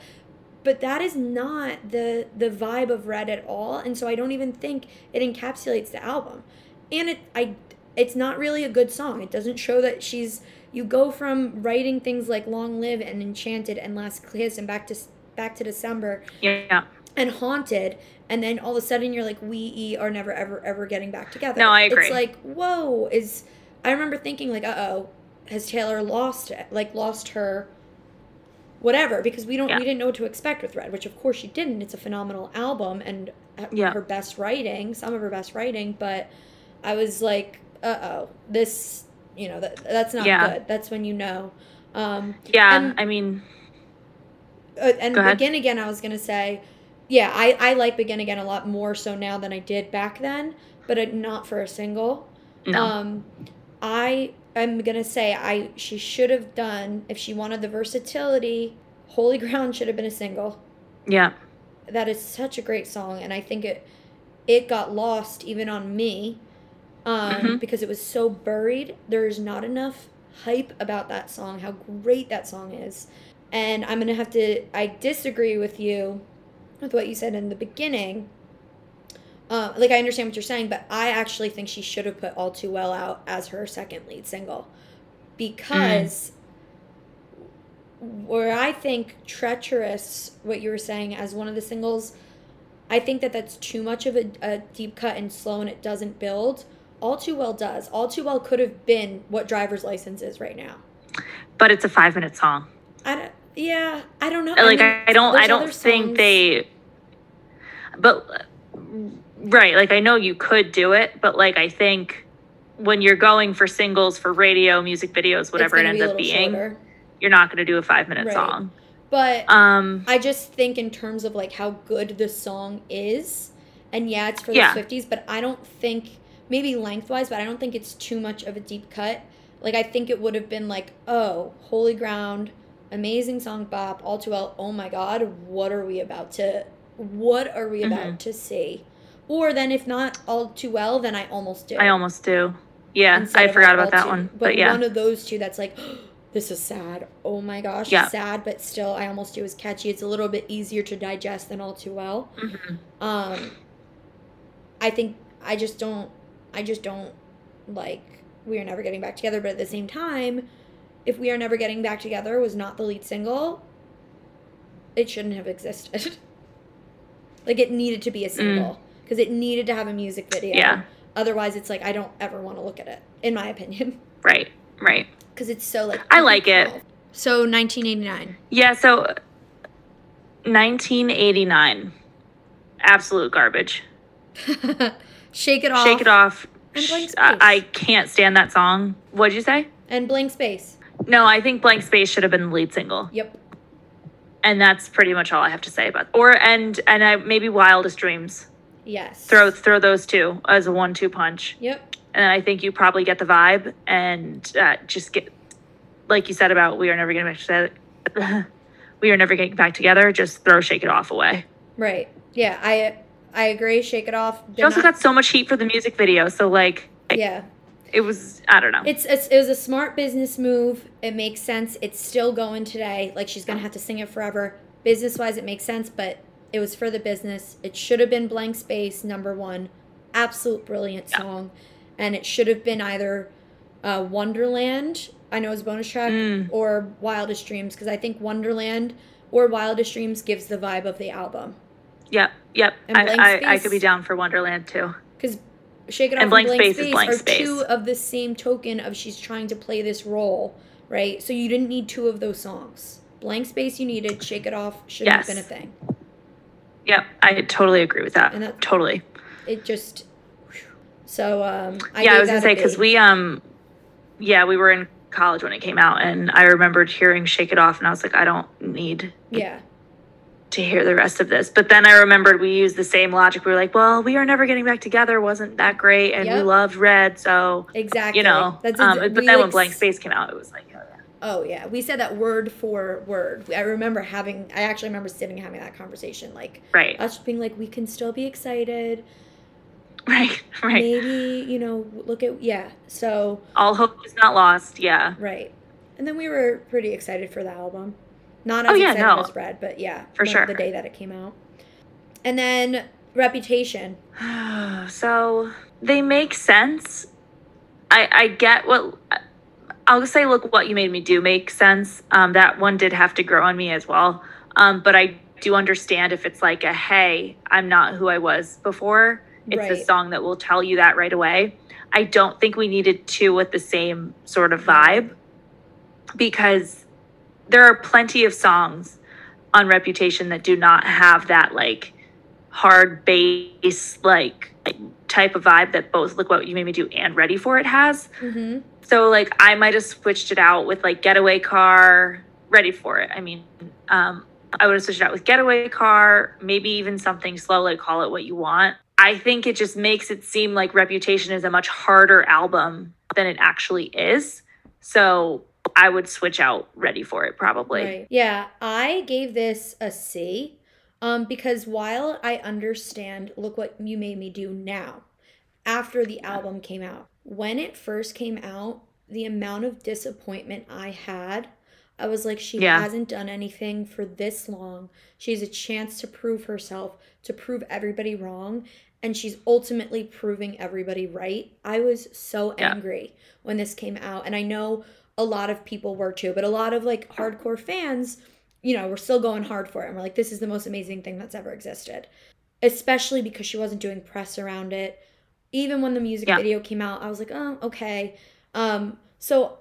but that is not the the vibe of red at all and so i don't even think it encapsulates the album and it i it's not really a good song it doesn't show that she's you go from writing things like long live and enchanted and last kiss and back to back to december Yeah. and haunted and then all of a sudden you're like we are never ever ever getting back together No, I agree. it's like whoa is i remember thinking like uh-oh has taylor lost it like lost her whatever because we don't Yeah. we didn't know what to expect with red which of course she didn't it's a phenomenal album and uh, Yeah. her best writing some of her best writing but i was like uh-oh this you know that that's not Yeah. good that's when you know um Yeah. And- I mean, uh, and begin again i was gonna say yeah i i like begin again a lot more so now than i did back then but uh, not for a single no. um i am gonna say i she should have done if she wanted the versatility holy ground should have been a single yeah. that is such a great song and i think it it got lost even on me um, Mhm. because it was so buried there's not enough hype about that song how great that song is and i'm gonna have to i disagree with you with what you said in the beginning uh, like i understand what you're saying but i actually think she should have put all too well out as her second lead single because where I think treacherous, what you were saying as one of the singles, I think that that's too much of a, a deep cut and slow, and it doesn't build. All too well does. All too well could have been what driver's license is right now. But it's a five minute song. I don't. Yeah, I don't know. like mean, I, I don't I don't think they but right like I know you could do it but like I think when you're going for singles for radio music videos whatever it ends be up being shorter. you're not going to do a 5 minute Right. song But um I just think in terms of like how good the song is, and yeah, it's for the Yeah. Swifties, but I don't think maybe lengthwise, but I don't think it's too much of a deep cut. Like I think it would have been like, oh, Holy Ground, amazing song bop, all too well. Oh my God, what are we about to? What are we about Mhm. to see? Or then if not all too well, then I almost do. I almost do yeah instead I forgot about that too- one But, but yeah one of those two that's like, *gasps* this is sad. Oh my gosh, Yeah. sad, but still, I almost do is catchy. It's a little bit easier to digest than all too well. Mhm. Um, I think I just don't. I just don't like. We are never getting back together, but at the same time, if we are never getting back together was not the lead single, it shouldn't have existed. *laughs* like it needed to be a single because it needed to have a music video. Mm. Yeah. Otherwise, it's like I don't ever want to look at it, in my opinion, *laughs* right right because it's so like. I like it. So 1989. yeah so 1989 absolute garbage. *laughs* Shake it off. Shake it off. And Blank Sh- I, Space. I can't stand that song. What'd you say? And blank space. No, I think Blank Space should have been the lead single. Yep. And that's pretty much all I have to say about or and and I maybe Wildest Dreams. Yes. Throw throw those two as a one two punch. Yep. And I think you probably get the vibe and uh, just get like you said about we are never getting back together. *laughs* we are never getting back together. Just throw Shake It Off away. Right. Yeah. I I agree. Shake it off. She also not- got so much heat for the music video. So like Yeah. it was I don't know. It's, it's it was a smart business move. It makes sense. It's still going today. Like she's gonna have to sing it forever. Business wise, it makes sense, but it was for the business. It should have been blank space number one. Absolute brilliant Yeah. song, and it should have been either uh, Wonderland. I know it's a bonus track Mm. or Wildest Dreams because I think Wonderland or Wildest Dreams gives the vibe of the album. Yep, yep. I, Blank I, I could be down for Wonderland too. Because Shake It Off And and Blank Blank, Space Space, is Blank are Space. two of the same token of she's trying to play this role, right? So you didn't need two of those songs. Blank Space you needed, Shake It Off shouldn't Yes. have been a thing. Yep, I totally agree with that. And that- totally. It just so um I yeah, I was gonna say because we um, yeah, we were in college when it came out, and I remembered hearing "Shake It Off," and I was like, I don't need Yeah. To hear the rest of this. But then I remembered we used the same logic. We were like, well, we are never getting back together. Wasn't that great? And we loved Red, so Exactly. you know. That's um, but we, then when Blank Space came out, it was like, oh yeah. Oh yeah, we said that word for word. I remember having. I actually remember sitting and having that conversation, like right, us being like, we can still be excited. *laughs* right, right. Maybe you know, look at yeah. So All hope is not lost. Yeah, Right. And then we were pretty excited for the album. Not Oh, as yeah, excited no. as Red, but yeah. For the, sure. The day that it came out. And then Reputation. *sighs* so they make sense. I I get what I'll say. Look, what you made me do makes sense. Um, that one did have to grow on me as well. Um, but I do understand if it's like a hey, I'm not who I was before. It's a song that will tell you that right away. I don't think we needed two with the same sort of vibe because there are plenty of songs on Reputation that do not have that like hard bass like, like type of vibe that both Look What You Made Me Do and Ready for It has. Mm-hmm. So like I might have switched it out with like Getaway Car, Ready for It. I mean, um, I would have switched it out with Getaway Car, maybe even something slow like Call It What You Want. I think it just makes it seem like Reputation is a much harder album than it actually is. So I would switch out Ready for It probably. Right. Yeah, I gave this a C. Um, because while I understand, look what you made me do now, after the album came out, when it first came out, the amount of disappointment I had, I was like, she Yeah. hasn't done anything for this long. She has a chance to prove herself, to prove everybody wrong, and she's ultimately proving everybody right. I was so Yeah. angry when this came out, and I know a lot of people were too, but a lot of like hardcore fans, you know, were still going hard for it. And we're like, this is the most amazing thing that's ever existed. Especially because she wasn't doing press around it. Even when the music Yeah. video came out, I was like, oh, okay. Um, so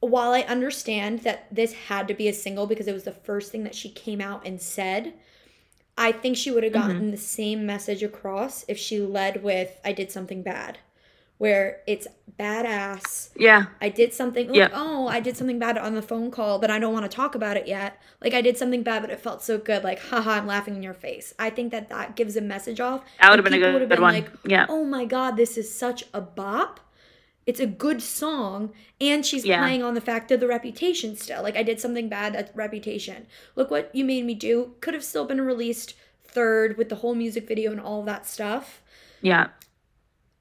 while I understand that this had to be a single because it was the first thing that she came out and said, I think she would have gotten the same message across if she led with I did something bad. Where it's badass. Yeah. I did something like, Yeah. oh, I did something bad on the phone call, but I don't want to talk about it yet. Like I did something bad, but it felt so good. Like, haha, I'm laughing in your face. I think that that gives a message off. That would have been a good, good one. Like, yeah. oh my god, this is such a bop. It's a good song, and she's Yeah. playing on the fact of the reputation still. Like I did something bad at reputation. Look what you made me do. Could have still been released third with the whole music video and all that stuff Yeah.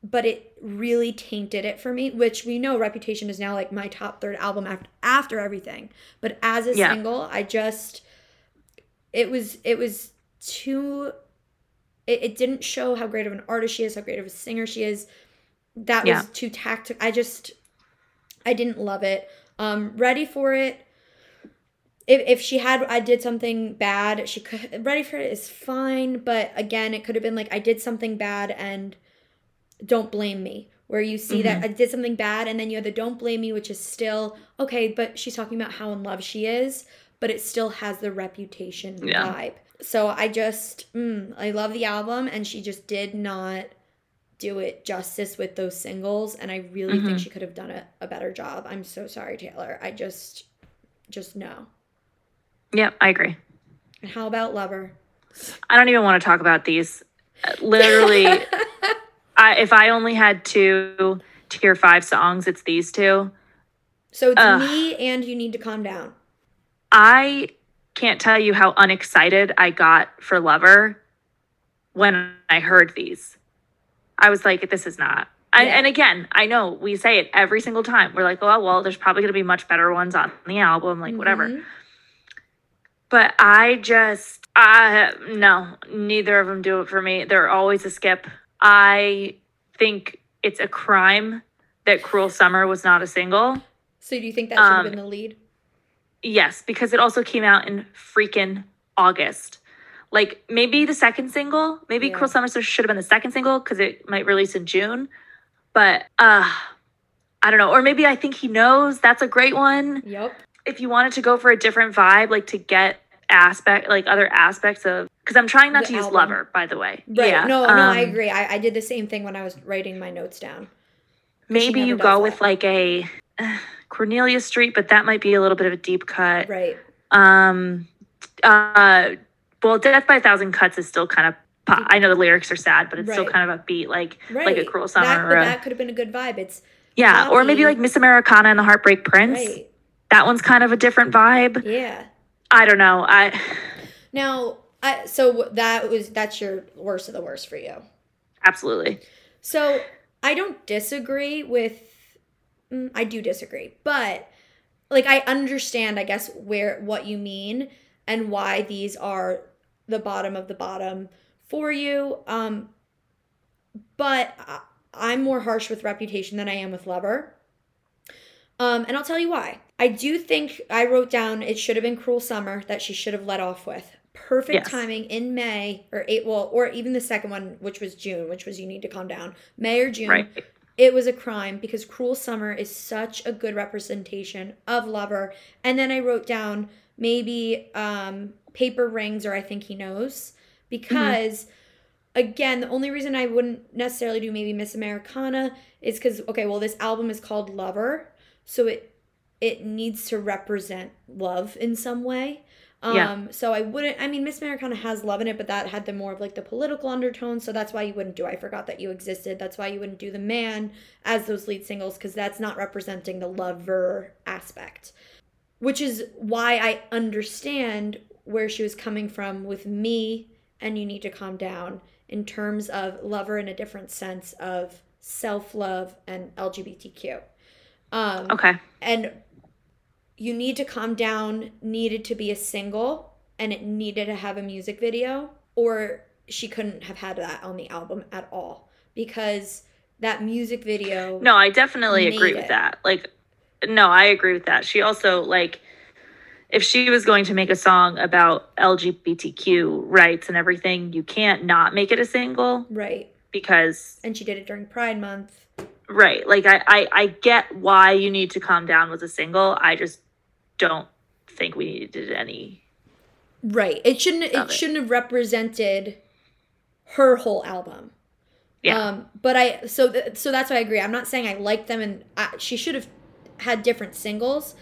But it really tainted it for me which we know reputation is now like my top third album after, after everything. But as a Yeah. single i just it was it was too it, it didn't show how great of an artist she is how great of a singer she is. That was too tactical i just i didn't love it. Um ready for it if, if she had i did something bad she could ready for it is fine but again it could have been like i did something bad and don't blame me where you see that i did something bad and then you have the don't blame me which is still okay but she's talking about how in love she is but it still has the reputation Yeah. vibe So I just, mm, I love the album, and she just did not do it justice with those singles. And I really Mhm. think she could have done a, a better job. I'm so sorry, Taylor. I just, just no. Yep, I agree. And how about Lover? I don't even want to talk about these. Literally, *laughs* I, if I only had two tier five songs, it's these two. so it's me and you need to calm down. I can't tell you how unexcited I got for Lover when I heard these. I was like, this is not. I, And again, I know we say it every single time. We're like, oh, well, there's probably going to be much better ones on the album, like whatever. Mhm. But I just, I no, neither of them do it for me. They're always a skip. I think it's a crime that Cruel Summer was not a single. So do you think that should have Um, been the lead? Yes, because it also came out in freaking August. Like maybe the second single, maybe Yeah. Cruel Summer should have been the second single because it might release in June. But uh I don't know. Or maybe I think he knows that's a great one. Yep. If you wanted to go for a different vibe, like to get aspect like other aspects of because I'm trying not The to use album. Lover, by the way. Right. Yeah. no, no, I um, agree. I, I did the same thing when I was writing my notes down. Maybe you go that. with like a uh, *sighs* Cornelia Street, but that might be a little bit of a deep cut. Right. Um, uh, well, Death by a Thousand Cuts is still kind of. Pop. I know the lyrics are sad, but it's still kind of upbeat, like Right. like a Cruel Summer. That, but a- that could have been a good vibe. It's yeah, or maybe like Miss Americana and the Heartbreak Prince. right. That one's kind of a different vibe. Yeah. I don't know. I Now, I so that was that's your worst of the worst for you. absolutely. So I don't disagree with. mm, I do disagree, but like I understand, I guess where what you mean and why these are the bottom of the bottom for you. Um, but I, I'm more harsh with Reputation than I am with Lover. Um, and I'll tell you why. I do think I wrote down it should have been Cruel Summer that she should have let off with. Perfect Yes. timing in May or eight, well, or even the second one, which was June, which was You Need to Calm Down. May or June. Right. It was a crime because Cruel Summer is such a good representation of Lover. And then I wrote down maybe um, Paper Rings or I Think He Knows because, again, the only reason I wouldn't necessarily do maybe Miss Americana is because, okay, well, this album is called Lover. So it it needs to represent love in some way. Um, Yeah. so I wouldn't. I mean, Miss Americana has love in it, but that had the more of like the political undertones. So that's why you wouldn't do. I forgot that you existed. That's why you wouldn't do the man as those lead singles because that's not representing the lover aspect. Which is why I understand where she was coming from with me and you need to calm down in terms of lover in a different sense of self love and LGBTQ. Um, Okay. and you need to calm down needed to be a single and it needed to have a music video or she couldn't have had that on the album at all because that music video No, I definitely agree Made with that. Like, no, I agree with that. She also like, if she was going to make a song about LGBTQ rights and everything, you can't not make it a single right because and she did it during pride month right like I, I i get why you need to calm down with a single i just don't think we needed any right it shouldn't it, it. shouldn't have represented her whole album Yeah. um but i so th- so that's why i agree i'm not saying i like them and I, she should have had different singles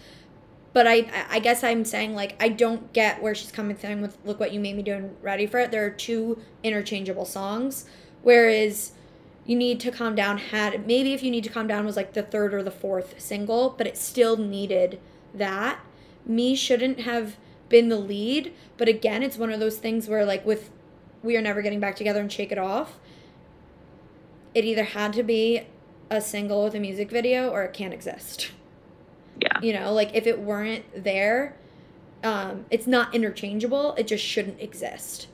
but I, I- I guess I'm saying like I don't get where she's coming from with "Look What You Made Me Do" and "Ready for It." There are two interchangeable songs, whereas "You Need to Calm Down" had maybe if "You Need to Calm Down" was like the third or the fourth single, but it still needed that. Me shouldn't have been the lead, but again, it's one of those things where like with "We Are Never Getting Back Together" and "Shake It Off," it either had to be a single with a music video or it can't exist. Yeah. You know like if it weren't there um it's not interchangeable it just shouldn't exist.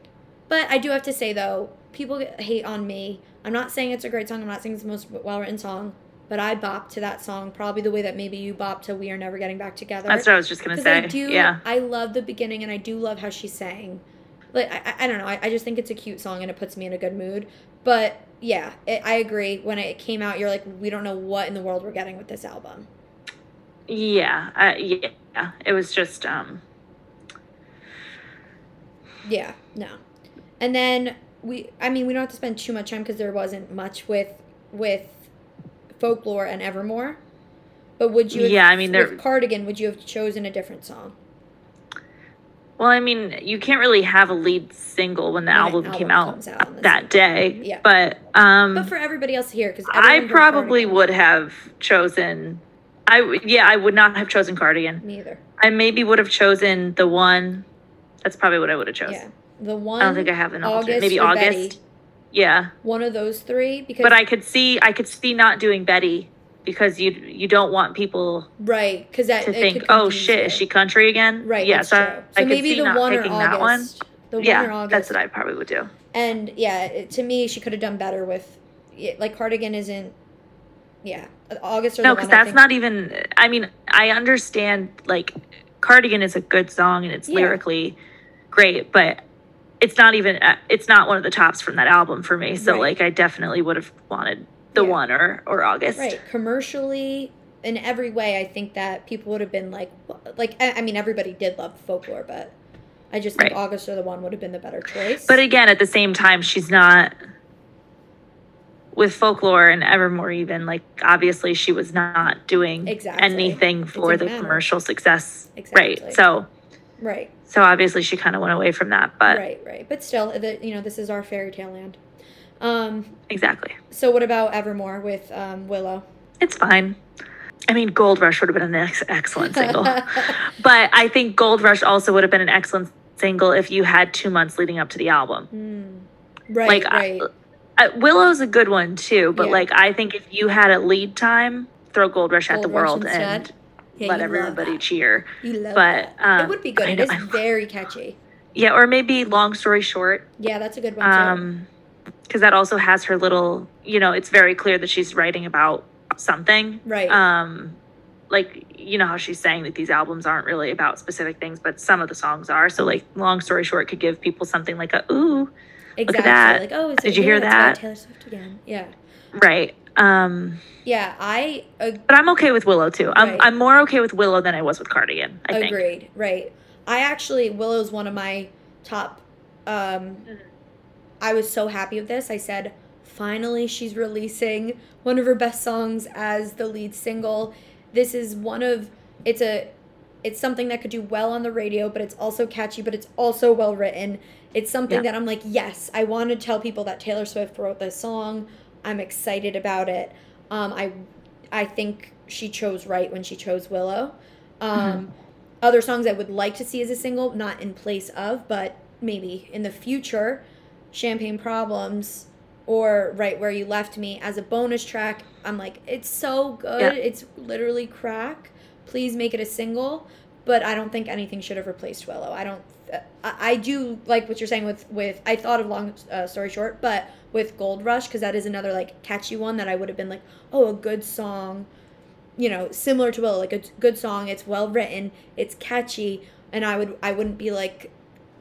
But i do have to say though people hate on me i'm not saying it's a great song i'm not saying it's the most well written song but i bop to that song probably the way that maybe you bop to we are never getting back together. That's what i was just gonna say i do yeah. I love the beginning and i do love how she sang. Like i, I- don't know I, I just think it's a cute song and it puts me in a good mood. But yeah it, i agree when it came out you're like we don't know what in the world we're getting with this album. Yeah uh, yeah it was just um Yeah, no. And then we I mean, we don't have to spend too much time because there wasn't much with with folklore and Evermore. But would you have, Yeah, I mean, there- with Cardigan, would you have chosen a different song? Well, I mean, you can't really have a lead single when the When an album, came out, out that day. Yeah. But um But for everybody else here, because I probably would have chosen I yeah, I would not have chosen Cardigan. Neither. I maybe would have chosen the one that's probably what I would have chosen. Yeah. The one. I don't think I have an alternate. August Maybe August. Betty. Yeah. One of those three, because But I could see I could see not doing Betty because you you don't want people right because that to think, oh shit, you. is she country again? right? Yeah, so. I so could maybe see the not one or August. that one. The one or Yeah, August. that's what I probably would do. And yeah, it, to me, she could have done better with, yeah, like Cardigan isn't. Yeah, August or No, because that's not even. I mean, I understand like Cardigan is a good song and it's Yeah. lyrically great, but it's not even. uh, It's not one of the tops from that album for me. So Right. like, I definitely would have wanted the Yeah. one or or August. right commercially in every way. I think that people would have been like, like I, I mean, everybody did love folklore, but I just think Right. August or the one would have been the better choice. But again, at the same time, she's not with folklore and Evermore. Even like, obviously, she was not doing Exactly. anything for the matter. commercial success. Exactly. Right. So right, so obviously, she kind of went away from that. But right, right. But still, the, you know, this is our fairy tale land. Um. exactly. So what about Evermore with um, Willow? It's fine. I mean, Gold Rush would have been an ex- excellent single. *laughs* but I think Gold Rush also would have been an excellent single if you had two months leading up to the album. Hmm. Right, Like, I- right. Uh, Willow's a good one too, but Yeah. like I think if you had a lead time, throw Gold Rush at the Rush world instead? and Yeah, let everybody cheer. You love but, that. it um, would be good. It is very catchy. Yeah, or maybe long story short, Yeah, that's a good one too. um, because that also has her little. You know, it's very clear that she's writing about something. right. um like you know how she's saying that these albums aren't really about specific things but some of the songs are so like long story short could give people something like a ooh exactly. Look at that. Like, oh, is Did it you hear yeah, about that? Taylor Swift again. Yeah. right um Yeah, I ag- but i'm okay with willow too i'm, Right. I'm more okay with willow than i was with cardigan i think agreed. Right. I actually Willow's one of my top. Um, Mhm. I was so happy with this. I said, finally, she's releasing one of her best songs as the lead single. This is one of it's a it's something that could do well on the radio, but it's also catchy, but it's also well written. It's something Yeah. that I'm like, yes, I want to tell people that Taylor Swift wrote this song. I'm excited about it. Um, I I think she chose right when she chose Willow. Um, Other songs I would like to see as a single, not in place of, but maybe in the future, Champagne Problems or Right Where You Left Me as a bonus track. I'm like, it's so good. Yeah. It's literally crack. Please make it a single. But I don't think anything should have replaced Willow. I don't. I, I do like what you're saying with with. I thought of long uh, story short, but with Gold Rush because that is another like catchy one that I would have been like, oh, a good song you know, similar to Willow, like a good song. It's well written, it's catchy, and I would I wouldn't be like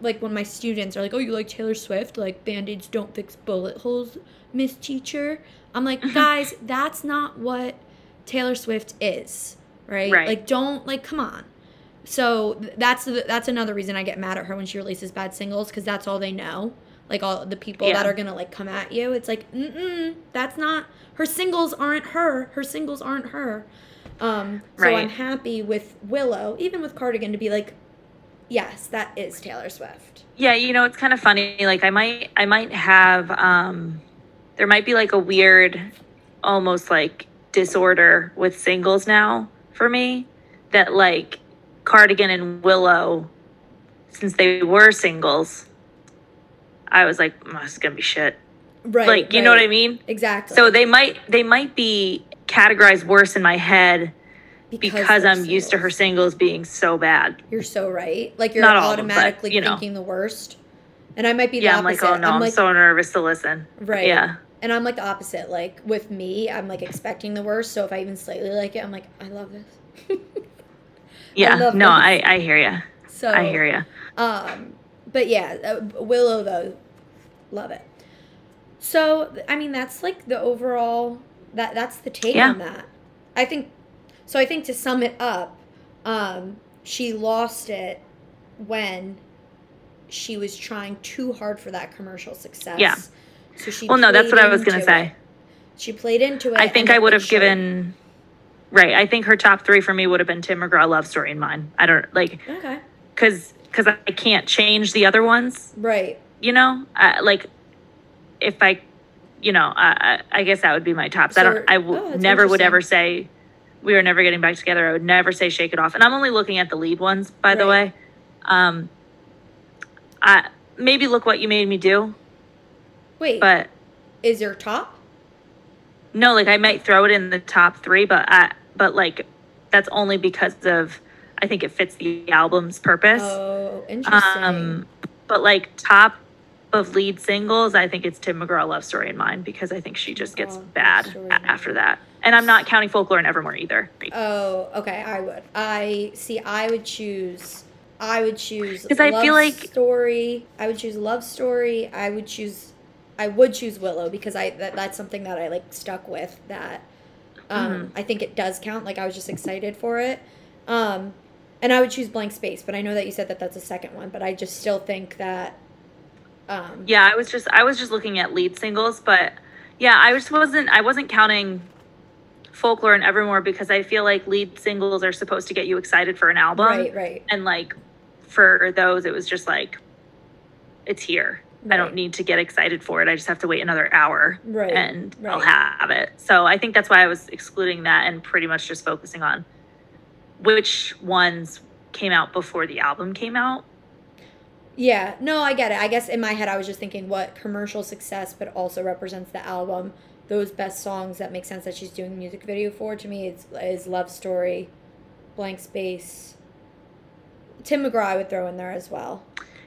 like when my students are like, "Oh, you like Taylor Swift? Like band-aids don't fix bullet holes, Miss Teacher." I'm like, *laughs* "Guys, that's not what Taylor Swift is." Right? Right. Like don't like come on. So th- that's the, that's another reason I get mad at her when she releases bad singles cuz that's all they know. Like all the people that are going to like come at you. It's like, "Mm-mm, that's not her singles aren't her. Her singles aren't her." Um, so Right. I'm happy with Willow, even with Cardigan, to be like, yes, that is Taylor Swift. yeah you know it's kind of funny like i might i might have um there might be like a weird almost like disorder with singles now for me that like cardigan and willow since they were singles i was like oh, this is gonna be shit Right. like you know what i mean Exactly. so they might they might be categorized worse in my head because they're i'm used to her singles. singles being so bad You're so right. Like you're Not all them, but, automatically you know. thinking the worst. And I might be the yeah i'm like oh no i'm, like, so nervous to listen right. yeah And I'm like the opposite. Like with me, I'm like expecting the worst. So if I even slightly like it, I'm like, I love this. *laughs* yeah love no i i hear you so i hear you Um, but yeah, uh, Willow though, love it. So I mean, that's like the overall that that's the take Yeah. on that. I think so. I think to sum it up, um, she lost it when she was trying too hard for that commercial success. Yeah. So she Well, no, that's what I was gonna say. it. She played into it. I think I would have given. Right, I think her top three for me would have been Tim McGraw, Love Story, and mine. I don't like Okay. because because I can't change the other ones. Right. You know, uh, like if I, you know, I, I I guess that would be my tops. I don't. I oh, never would ever say we are never getting back together. I would never say Shake It Off, and I'm only looking at the lead ones, by the way. Um, I maybe look what you made me do, Wait. but is your top? No, like I might throw it in the top three, but I, but like that's only because of I think it fits the album's purpose. Oh, interesting. Um, but like top of lead singles, I think it's Tim McGraw Love Story in mine because I think she just gets Love bad Story after that. And I'm not counting folklore and Evermore either. Oh, okay. I would. I see. I would choose. I would choose 'Cause I feel like- story. I would choose love story. I would choose. I would choose Willow because I that, that's something that I like stuck with. That um, Mhm. I think it does count. Like I was just excited for it. Um, and I would choose blank space, but I know that you said that that's a second one. But I just still think that. Um, Yeah, I was just I was just looking at lead singles, but yeah, I just wasn't I wasn't counting folklore and Evermore because I feel like lead singles are supposed to get you excited for an album. Right. Right. And like for those it was just like it's here. I don't need to get excited for it. I just have to wait another hour Right. and I'll have it. So I think that's why I was excluding that and pretty much just focusing on which ones came out before the album came out. Yeah, no, I get it. I guess in my head, I was just thinking what commercial success, but also represents the album. Those best songs that make sense that she's doing the music video for. To me, it's is Love Story, Blank Space. Tim McGraw, I would throw in there as well.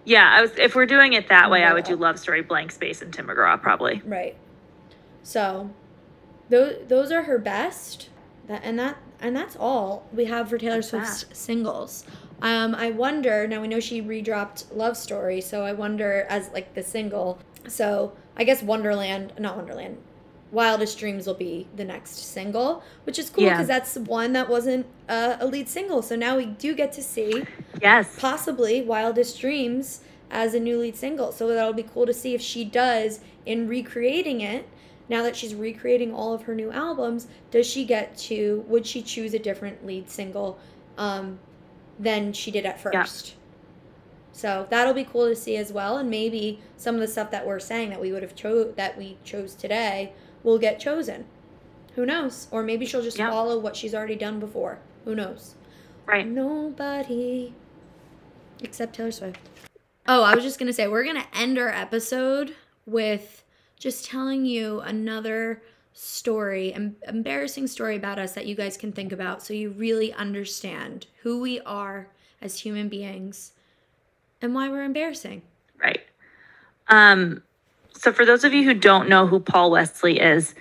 Yeah, I was if we're doing it that way, I would do Love Story, Blank Space, and Tim McGraw probably. Right. So, those those are her best. That and that and that's all we have for Taylor That's Swift's singles. Um, I wonder now we know she redropped Love Story, so I wonder as like the single. So I guess Wonderland, not Wonderland, Wildest Dreams will be the next single, which is cool Yeah. because that's one that wasn't uh, a lead single. So now we do get to see Yes. possibly Wildest Dreams as a new lead single. So that'll be cool to see if she does in recreating it. Now that she's recreating all of her new albums, does she get to would she choose a different lead single um, than she did at Yeah. first? So that'll be cool to see as well, and maybe some of the stuff that we're saying that we would have chose that we chose today will get chosen. Who knows? Or maybe she'll just Yeah. follow what she's already done before. Who knows? Right. Nobody except Taylor Swift. Oh, I was just going to say, we're going to end our episode with just telling you another story, an embarrassing story about us that you guys can think about so you really understand who we are as human beings and why we're embarrassing. Right. Um, so for those of you who don't know who Paul Wesley is,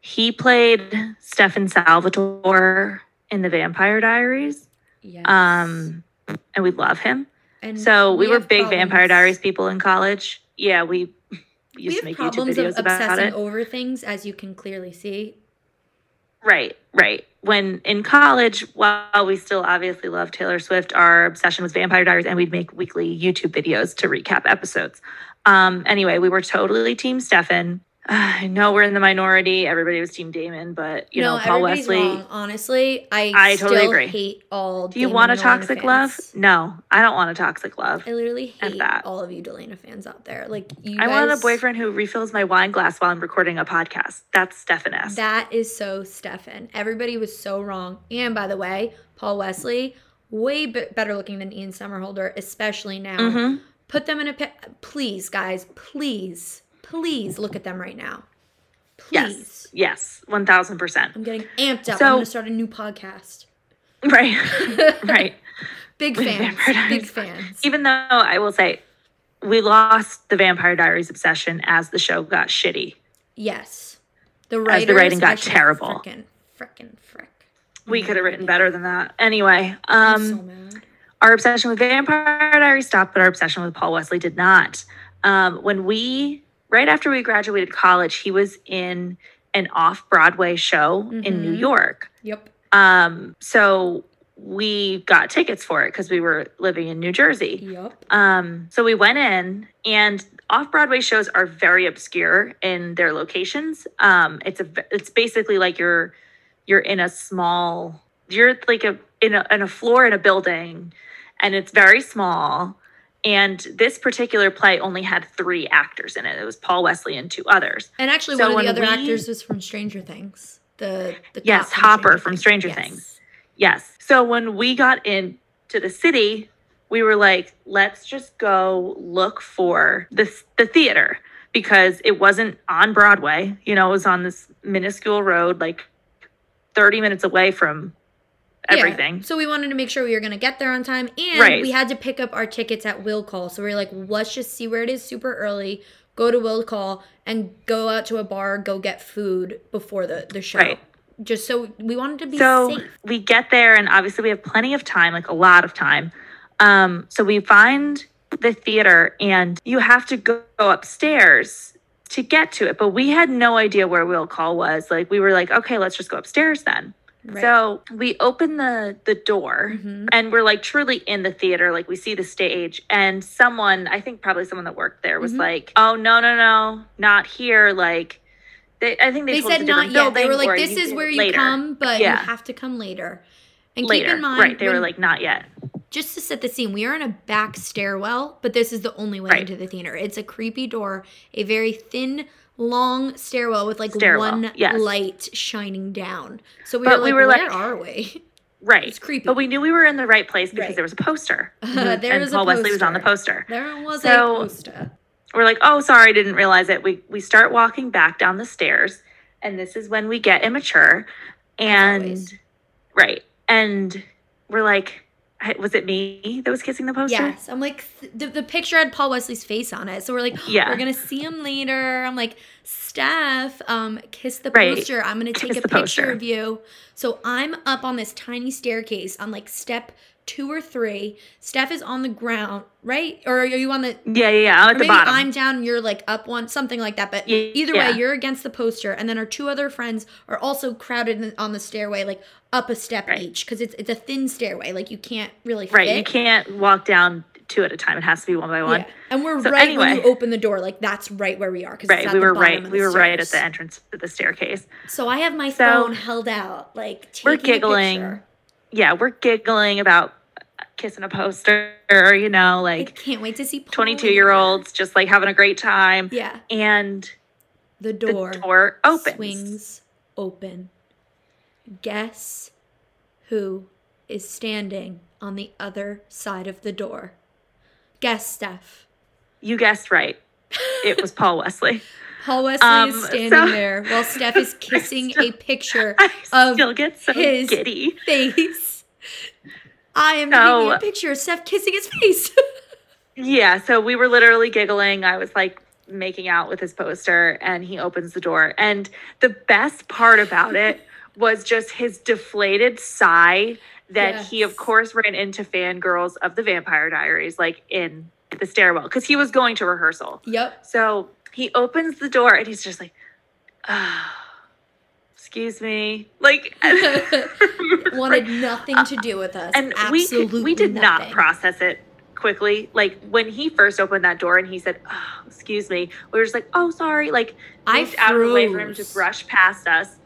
he played Stefan Salvatore in the Vampire Diaries. Yes. Um, and we love him. and So we, were have big Vampire Diaries people in college. Yeah, we We used have to make YouTube videos of about obsessing it. over things, as you can clearly see. Right, right. When in college, while we still obviously love Taylor Swift, our obsession was Vampire Diaries, and we'd make weekly YouTube videos to recap episodes. Um, anyway, we were totally Team Stefan. *sighs* I know we're in the minority. Everybody was Team Damon, but you no, know, Paul Wesley. wrong. Honestly, I, I totally still agree. hate all. Do you Damon want a toxic love? No, I don't want a toxic love. I literally hate that. all of you Delena fans out there. Like you I guys, wanted a boyfriend who refills my wine glass while I'm recording a podcast. That's Stefan S. That is so Stefan. Everybody was so wrong. And by the way, Paul Wesley, way better looking than Ian Somerhalder, especially now. hmm Put them in a pi- please, guys. Please, please look at them right now. Please. Yes, yes, one thousand percent. I'm getting amped up. So- I'm gonna start a new podcast. Right, *laughs* right. Big fans. Big fans. Even though I will say, we lost the Vampire Diaries obsession as the show got shitty. Yes. The writers, As the writing got terrible. Frickin', frickin', frick. We Oh could have written better than that. Anyway, I'm um, so mad. Our obsession with Vampire Diaries stopped, but our obsession with Paul Wesley did not. Um, when we, right after we graduated college, he was in an off Broadway show in New Mhm. York. Yep. Um, so we got tickets for it because we were living in New Jersey. Yup. Um, so we went in, and off Broadway shows are very obscure in their locations. Um, it's a it's basically like you're you're in a small you're like a in a in a floor in a building, and it's very small. And this particular play only had three actors in it. It was Paul Wesley and two others. And actually, So one of the other we- actors was from Stranger Things. The, the Yes, cop Hopper from Stranger Yes. Things. Yes. So when we got into the city, we were like, let's just go look for the the theater because it wasn't on Broadway. You know, it was on this minuscule road, like 30 minutes away from Yeah. everything. So we wanted to make sure we were going to get there on time, and Right. we had to pick up our tickets at Will Call. So we were like, let's just see where it is super early, go to Will Call, and go out to a bar, go get food before the the show. Right. Just so we wanted to be so safe. we get there and obviously we have plenty of time like a lot of time um so we find the theater and you have to go, go upstairs to get to it but we had no idea where will call was like we were like okay let's just go upstairs then Right. so we open the the door Mhm. and we're like truly in the theater like we see the stage and someone i think probably someone that worked there was Mhm. like oh no no no not here like they, i think they, They told said not yet. They were like, "This is where you later." come, but you have to come later." And later keep in mind, right they were like not yet just to set the scene, we are in a back stairwell, but this is the only way Right. into the theater. It's a creepy door, a very thin, long stairwell with like Stairwell, one yes. light shining down. So we But were we like, were where like- are we? *laughs* Right. It's creepy. But we knew we were in the right place because Right. there was a poster. *laughs* There and was a Paul Wesley was on the poster. There was So- a poster. We're like, oh, sorry, I didn't realize it. We we start walking back down the stairs, and this is when we get immature. And right. And we're like, was it me that was kissing the poster? Yes, I'm like th- the, the picture had Paul Wesley's face on it, so we're like, Yeah. we're gonna see him later. I'm like, Steph, um, kiss the Right. poster. I'm gonna take Kiss a picture poster. of you. So I'm up on this tiny staircase on like step two or three. Steph is on the ground, right? Or are you on the? Yeah, yeah, yeah. I'm at the maybe bottom. I'm down and you're like up one, something like that. But Ye- either yeah. way, you're against the poster, and then our two other friends are also crowded on the stairway, like up a step Right. each, because it's it's a thin stairway, like you can't really right. fit. You can't walk down two at a time. It has to be one by one. Yeah. And we're So right when you open the door. Like that's right where we are. Right. It's at We the were right. We were right at the entrance to the staircase. So I have my So- phone held out, like We're giggling. Yeah, we're giggling about kissing a poster, you know, I like can't wait to see 22 year olds just like having a great time. Yeah. And The the door, door opens. swings open. Guess who is standing on the other side of the door? Guess Steph. You guessed right. It was Paul Wesley. *laughs* Paul Wesley Um, is standing so- there while Steph is *laughs* kissing still- a picture I Of still get so his- giddy. face. I am So- taking a picture of Steph kissing his face. *laughs* Yeah, so we were literally giggling. I was like making out with his poster, and he opens the door. And the best part about it *laughs* was just his deflated sigh that he, of course, ran into fangirls of the Vampire Diaries, like in the stairwell, because he was going to rehearsal. yep. So he opens the door and he's just like, ah, excuse me. Like, *laughs* *laughs* Wanted nothing to do with us. and we Absolutely could, we did not process it quickly. Like when he first opened that door and he said, oh, "Excuse me," we were just like, "Oh, sorry." Like I moved out of the way for him to brush past us.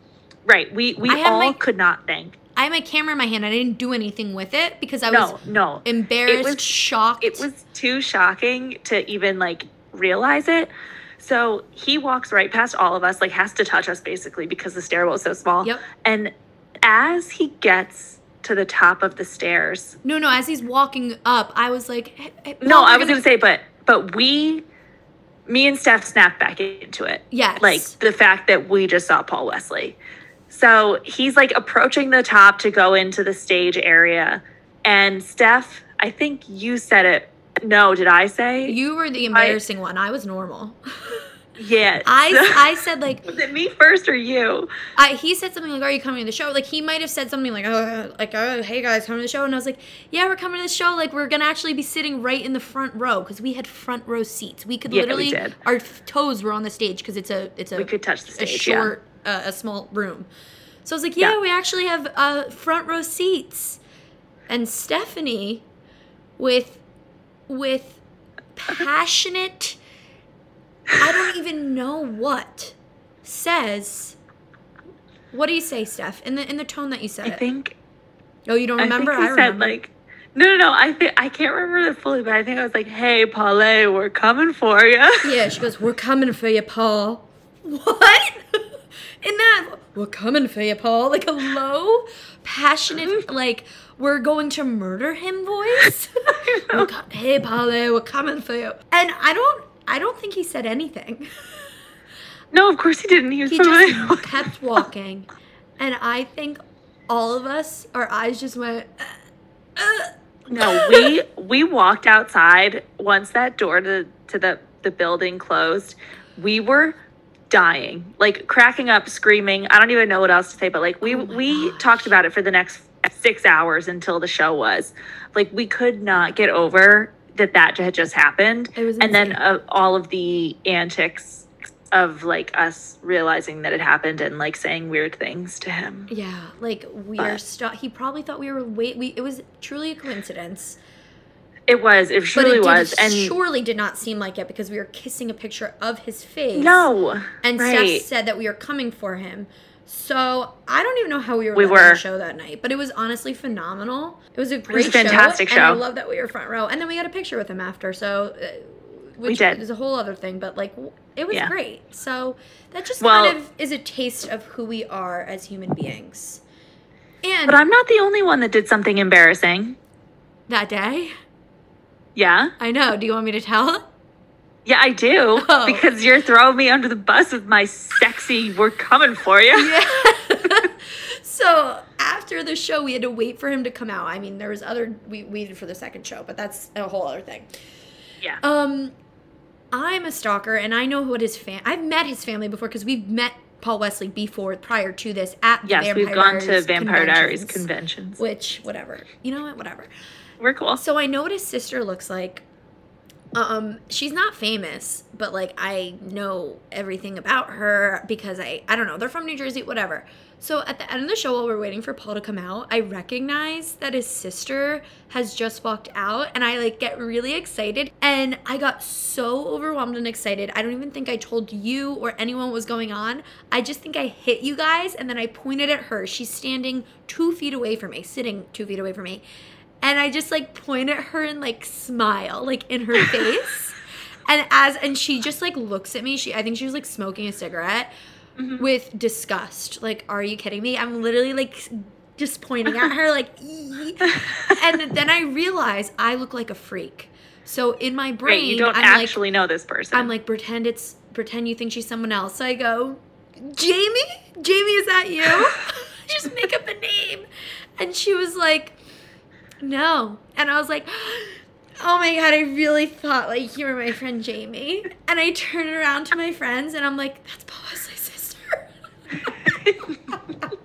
Right. We we all my- could not think. I had my camera in my hand. I didn't do anything with it because I was No, no. embarrassed, was- shocked. It was too shocking to even like realize it. So he walks right past all of us, like has to touch us basically because the stairwell is so small. Yep. And as he gets to the top of the stairs, No, no. As he's walking up, I was like, hey, hey, no, I was gonna say, but but we, me and Steph snapped back into it. Yes. Like the fact that we just saw Paul Wesley. So he's like approaching the top to go into the stage area, and Steph, I think you said it. No, did I say? you were the embarrassing one. I was normal. yeah. *laughs* I *laughs* I said like was it me first or you? I he said something like, "Are you coming to the show?" Like he might have said something like, "Oh, like oh, hey guys, coming to the show," and I was like, "Yeah, we're coming to the show. Like we're gonna actually be sitting right in the front row because we had front row seats. We could Yeah, we literally did. our toes were on the stage because it's a it's a We could touch the a stage. short uh, a small room. So I was like, "Yeah, Yeah. we actually have uh, front row seats." And Stephanie with with passionate I don't even know what says what do you say, Steph? In the in the tone that you said I it. think oh, you don't remember? I think I, remember. said like no, no, no. I think I can't remember it fully, but I think I was like, "Hey, Paulette, we're coming for you." *laughs* Yeah, she goes, "We're coming for you, Paul." What? *laughs* In that, we're coming for you, Paul. Like a low, passionate, like we're going to murder him voice. *laughs* Co- hey, Paul, we're coming for you. And I don't, I don't think he said anything. No, of course he didn't. He was He just kept walking, and I think all of us, our eyes just went. "Uh, uh." No, we we walked outside once that door to to the the building closed. We were dying, like cracking up, screaming. I don't even know what else to say, but like we Oh we gosh. talked about it for the next six hours until the show was. Like we could not get over that that had just happened, It was and then uh, all of the antics of like us realizing that it happened and like saying weird things to him. Yeah, like we are stuck. He probably thought we were wait. We it was truly a coincidence. It was. It But truly it did, was. And surely did not seem like it because we were kissing a picture of his face. no, And right. Steph said that we were coming for him. So I don't even know how we were, We we the show that night, but it was honestly phenomenal. It was a great a fantastic show, and I love that we were front row. And then we got a picture with him after, so uh, which We did. is a whole other thing. But like, it was Yeah. great. So that just Well- kind of is a taste of who we are as human beings. And But I'm not the only one that did something embarrassing. that day, Yeah. I know. Do you want me to tell? Yeah, I do. *laughs* Oh. Because you're throwing me under the bus with my sexy, we're coming for you. Yeah. *laughs* *laughs* so after the show, we had to wait for him to come out. I mean, there was other we waited for the second show, but that's a whole other thing. Yeah. Um, I'm a stalker, and I know what his fam. I've met his family before because we've met Paul Wesley before prior to this at the Yes, Vampire we've gone to Vampire Diaries conventions, conventions. Which, whatever. You know what? Whatever. We're cool. So I know what his sister looks like. Um, she's not famous, but like I know everything about her because I I don't know, they're from New Jersey, whatever. So at the end of the show while we're waiting for Paul to come out, I recognize that his sister has just walked out and I like get really excited and I got so overwhelmed and excited. I don't even think I told you or anyone what was going on. I just think I hit you guys and then I pointed at her. She's standing two feet away from me, sitting two feet away from me and I just like point at her and like smile like in her face. *laughs* and as and she just like looks at me. She I think she was like smoking a cigarette Mhm. with disgust. Like, are you kidding me? I'm literally like just pointing at her like "Ee." *laughs* and then I realize I look like a freak. So in my brain, Right, you don't I'm actually know this person. I'm like pretend it's pretend you think she's someone else. So I go, Jamie? Jamie, is that you? *laughs* just make up a name. And she was like, no. And I was like, *gasps* oh my God, I really thought like you were my friend Jamie. And I turn around to my friends and I'm like, that's Paul Wesley's *laughs* sister. *laughs*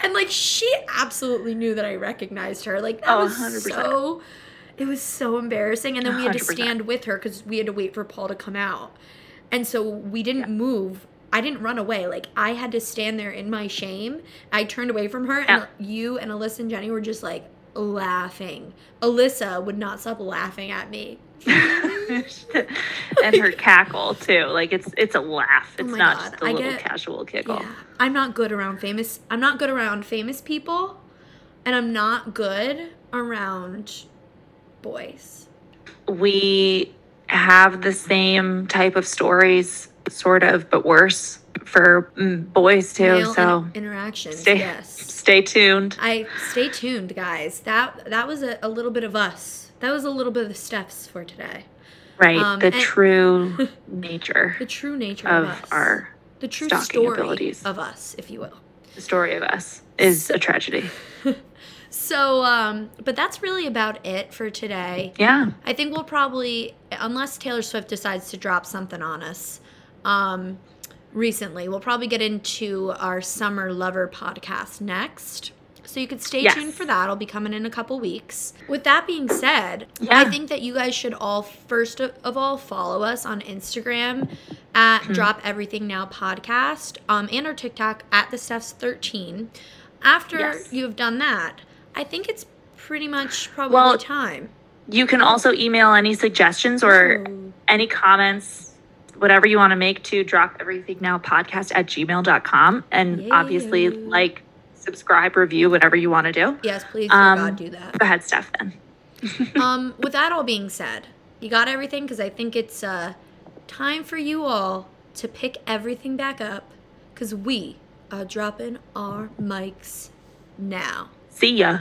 and like she absolutely knew that I recognized her. Like that Oh, was 100%. so it was so embarrassing. And then we had to 100%. stand with her because we had to wait for Paul to come out. And so we didn't move. I didn't run away. Like I had to stand there in my shame. I turned away from her, Yeah. and you and Alyssa and Jenny were just like laughing. Alyssa would not stop laughing at me. *laughs* and her cackle too. Like it's it's a laugh. Oh It's my not God, just a I little get- casual giggle. Yeah, I'm not good around famous. I'm not good around famous people, and I'm not good around boys. We have the same type of stories, sort of, but worse for mm, boys too. Male so in- interactions. stay yes. stay tuned. I stay tuned, guys. That that was a, a little bit of us. That was a little bit of the steps for today. Right, Um, the true *laughs* nature, The true nature of, of us. our the true stalking story abilities. of us, if you will. the story of us is a tragedy. *laughs* So, um, but that's really about it for today. Yeah, I think we'll probably, unless Taylor Swift decides to drop something on us, um, recently, we'll probably get into our Summer Lover podcast next. So you could stay Yes. tuned for that. I'll be coming in a couple weeks. With that being said, Yeah. I think that you guys should all first of all follow us on Instagram at Mm-hmm. Drop Everything Now podcast, um, and our TikTok at the Stephs thirteen. After Yes. you have done that, I think it's pretty much probably Well, time. You can also email any suggestions or Ooh. any comments, whatever you want to make to drop everything now podcast at gmail.com. And obviously, like, subscribe, review, whatever you want to do. Yes, please, Um, God, do that. Go ahead, Steph, then. *laughs* um, with that all being said, you got everything because I think it's uh, time for you all to pick everything back up because we are dropping our mics now. See ya.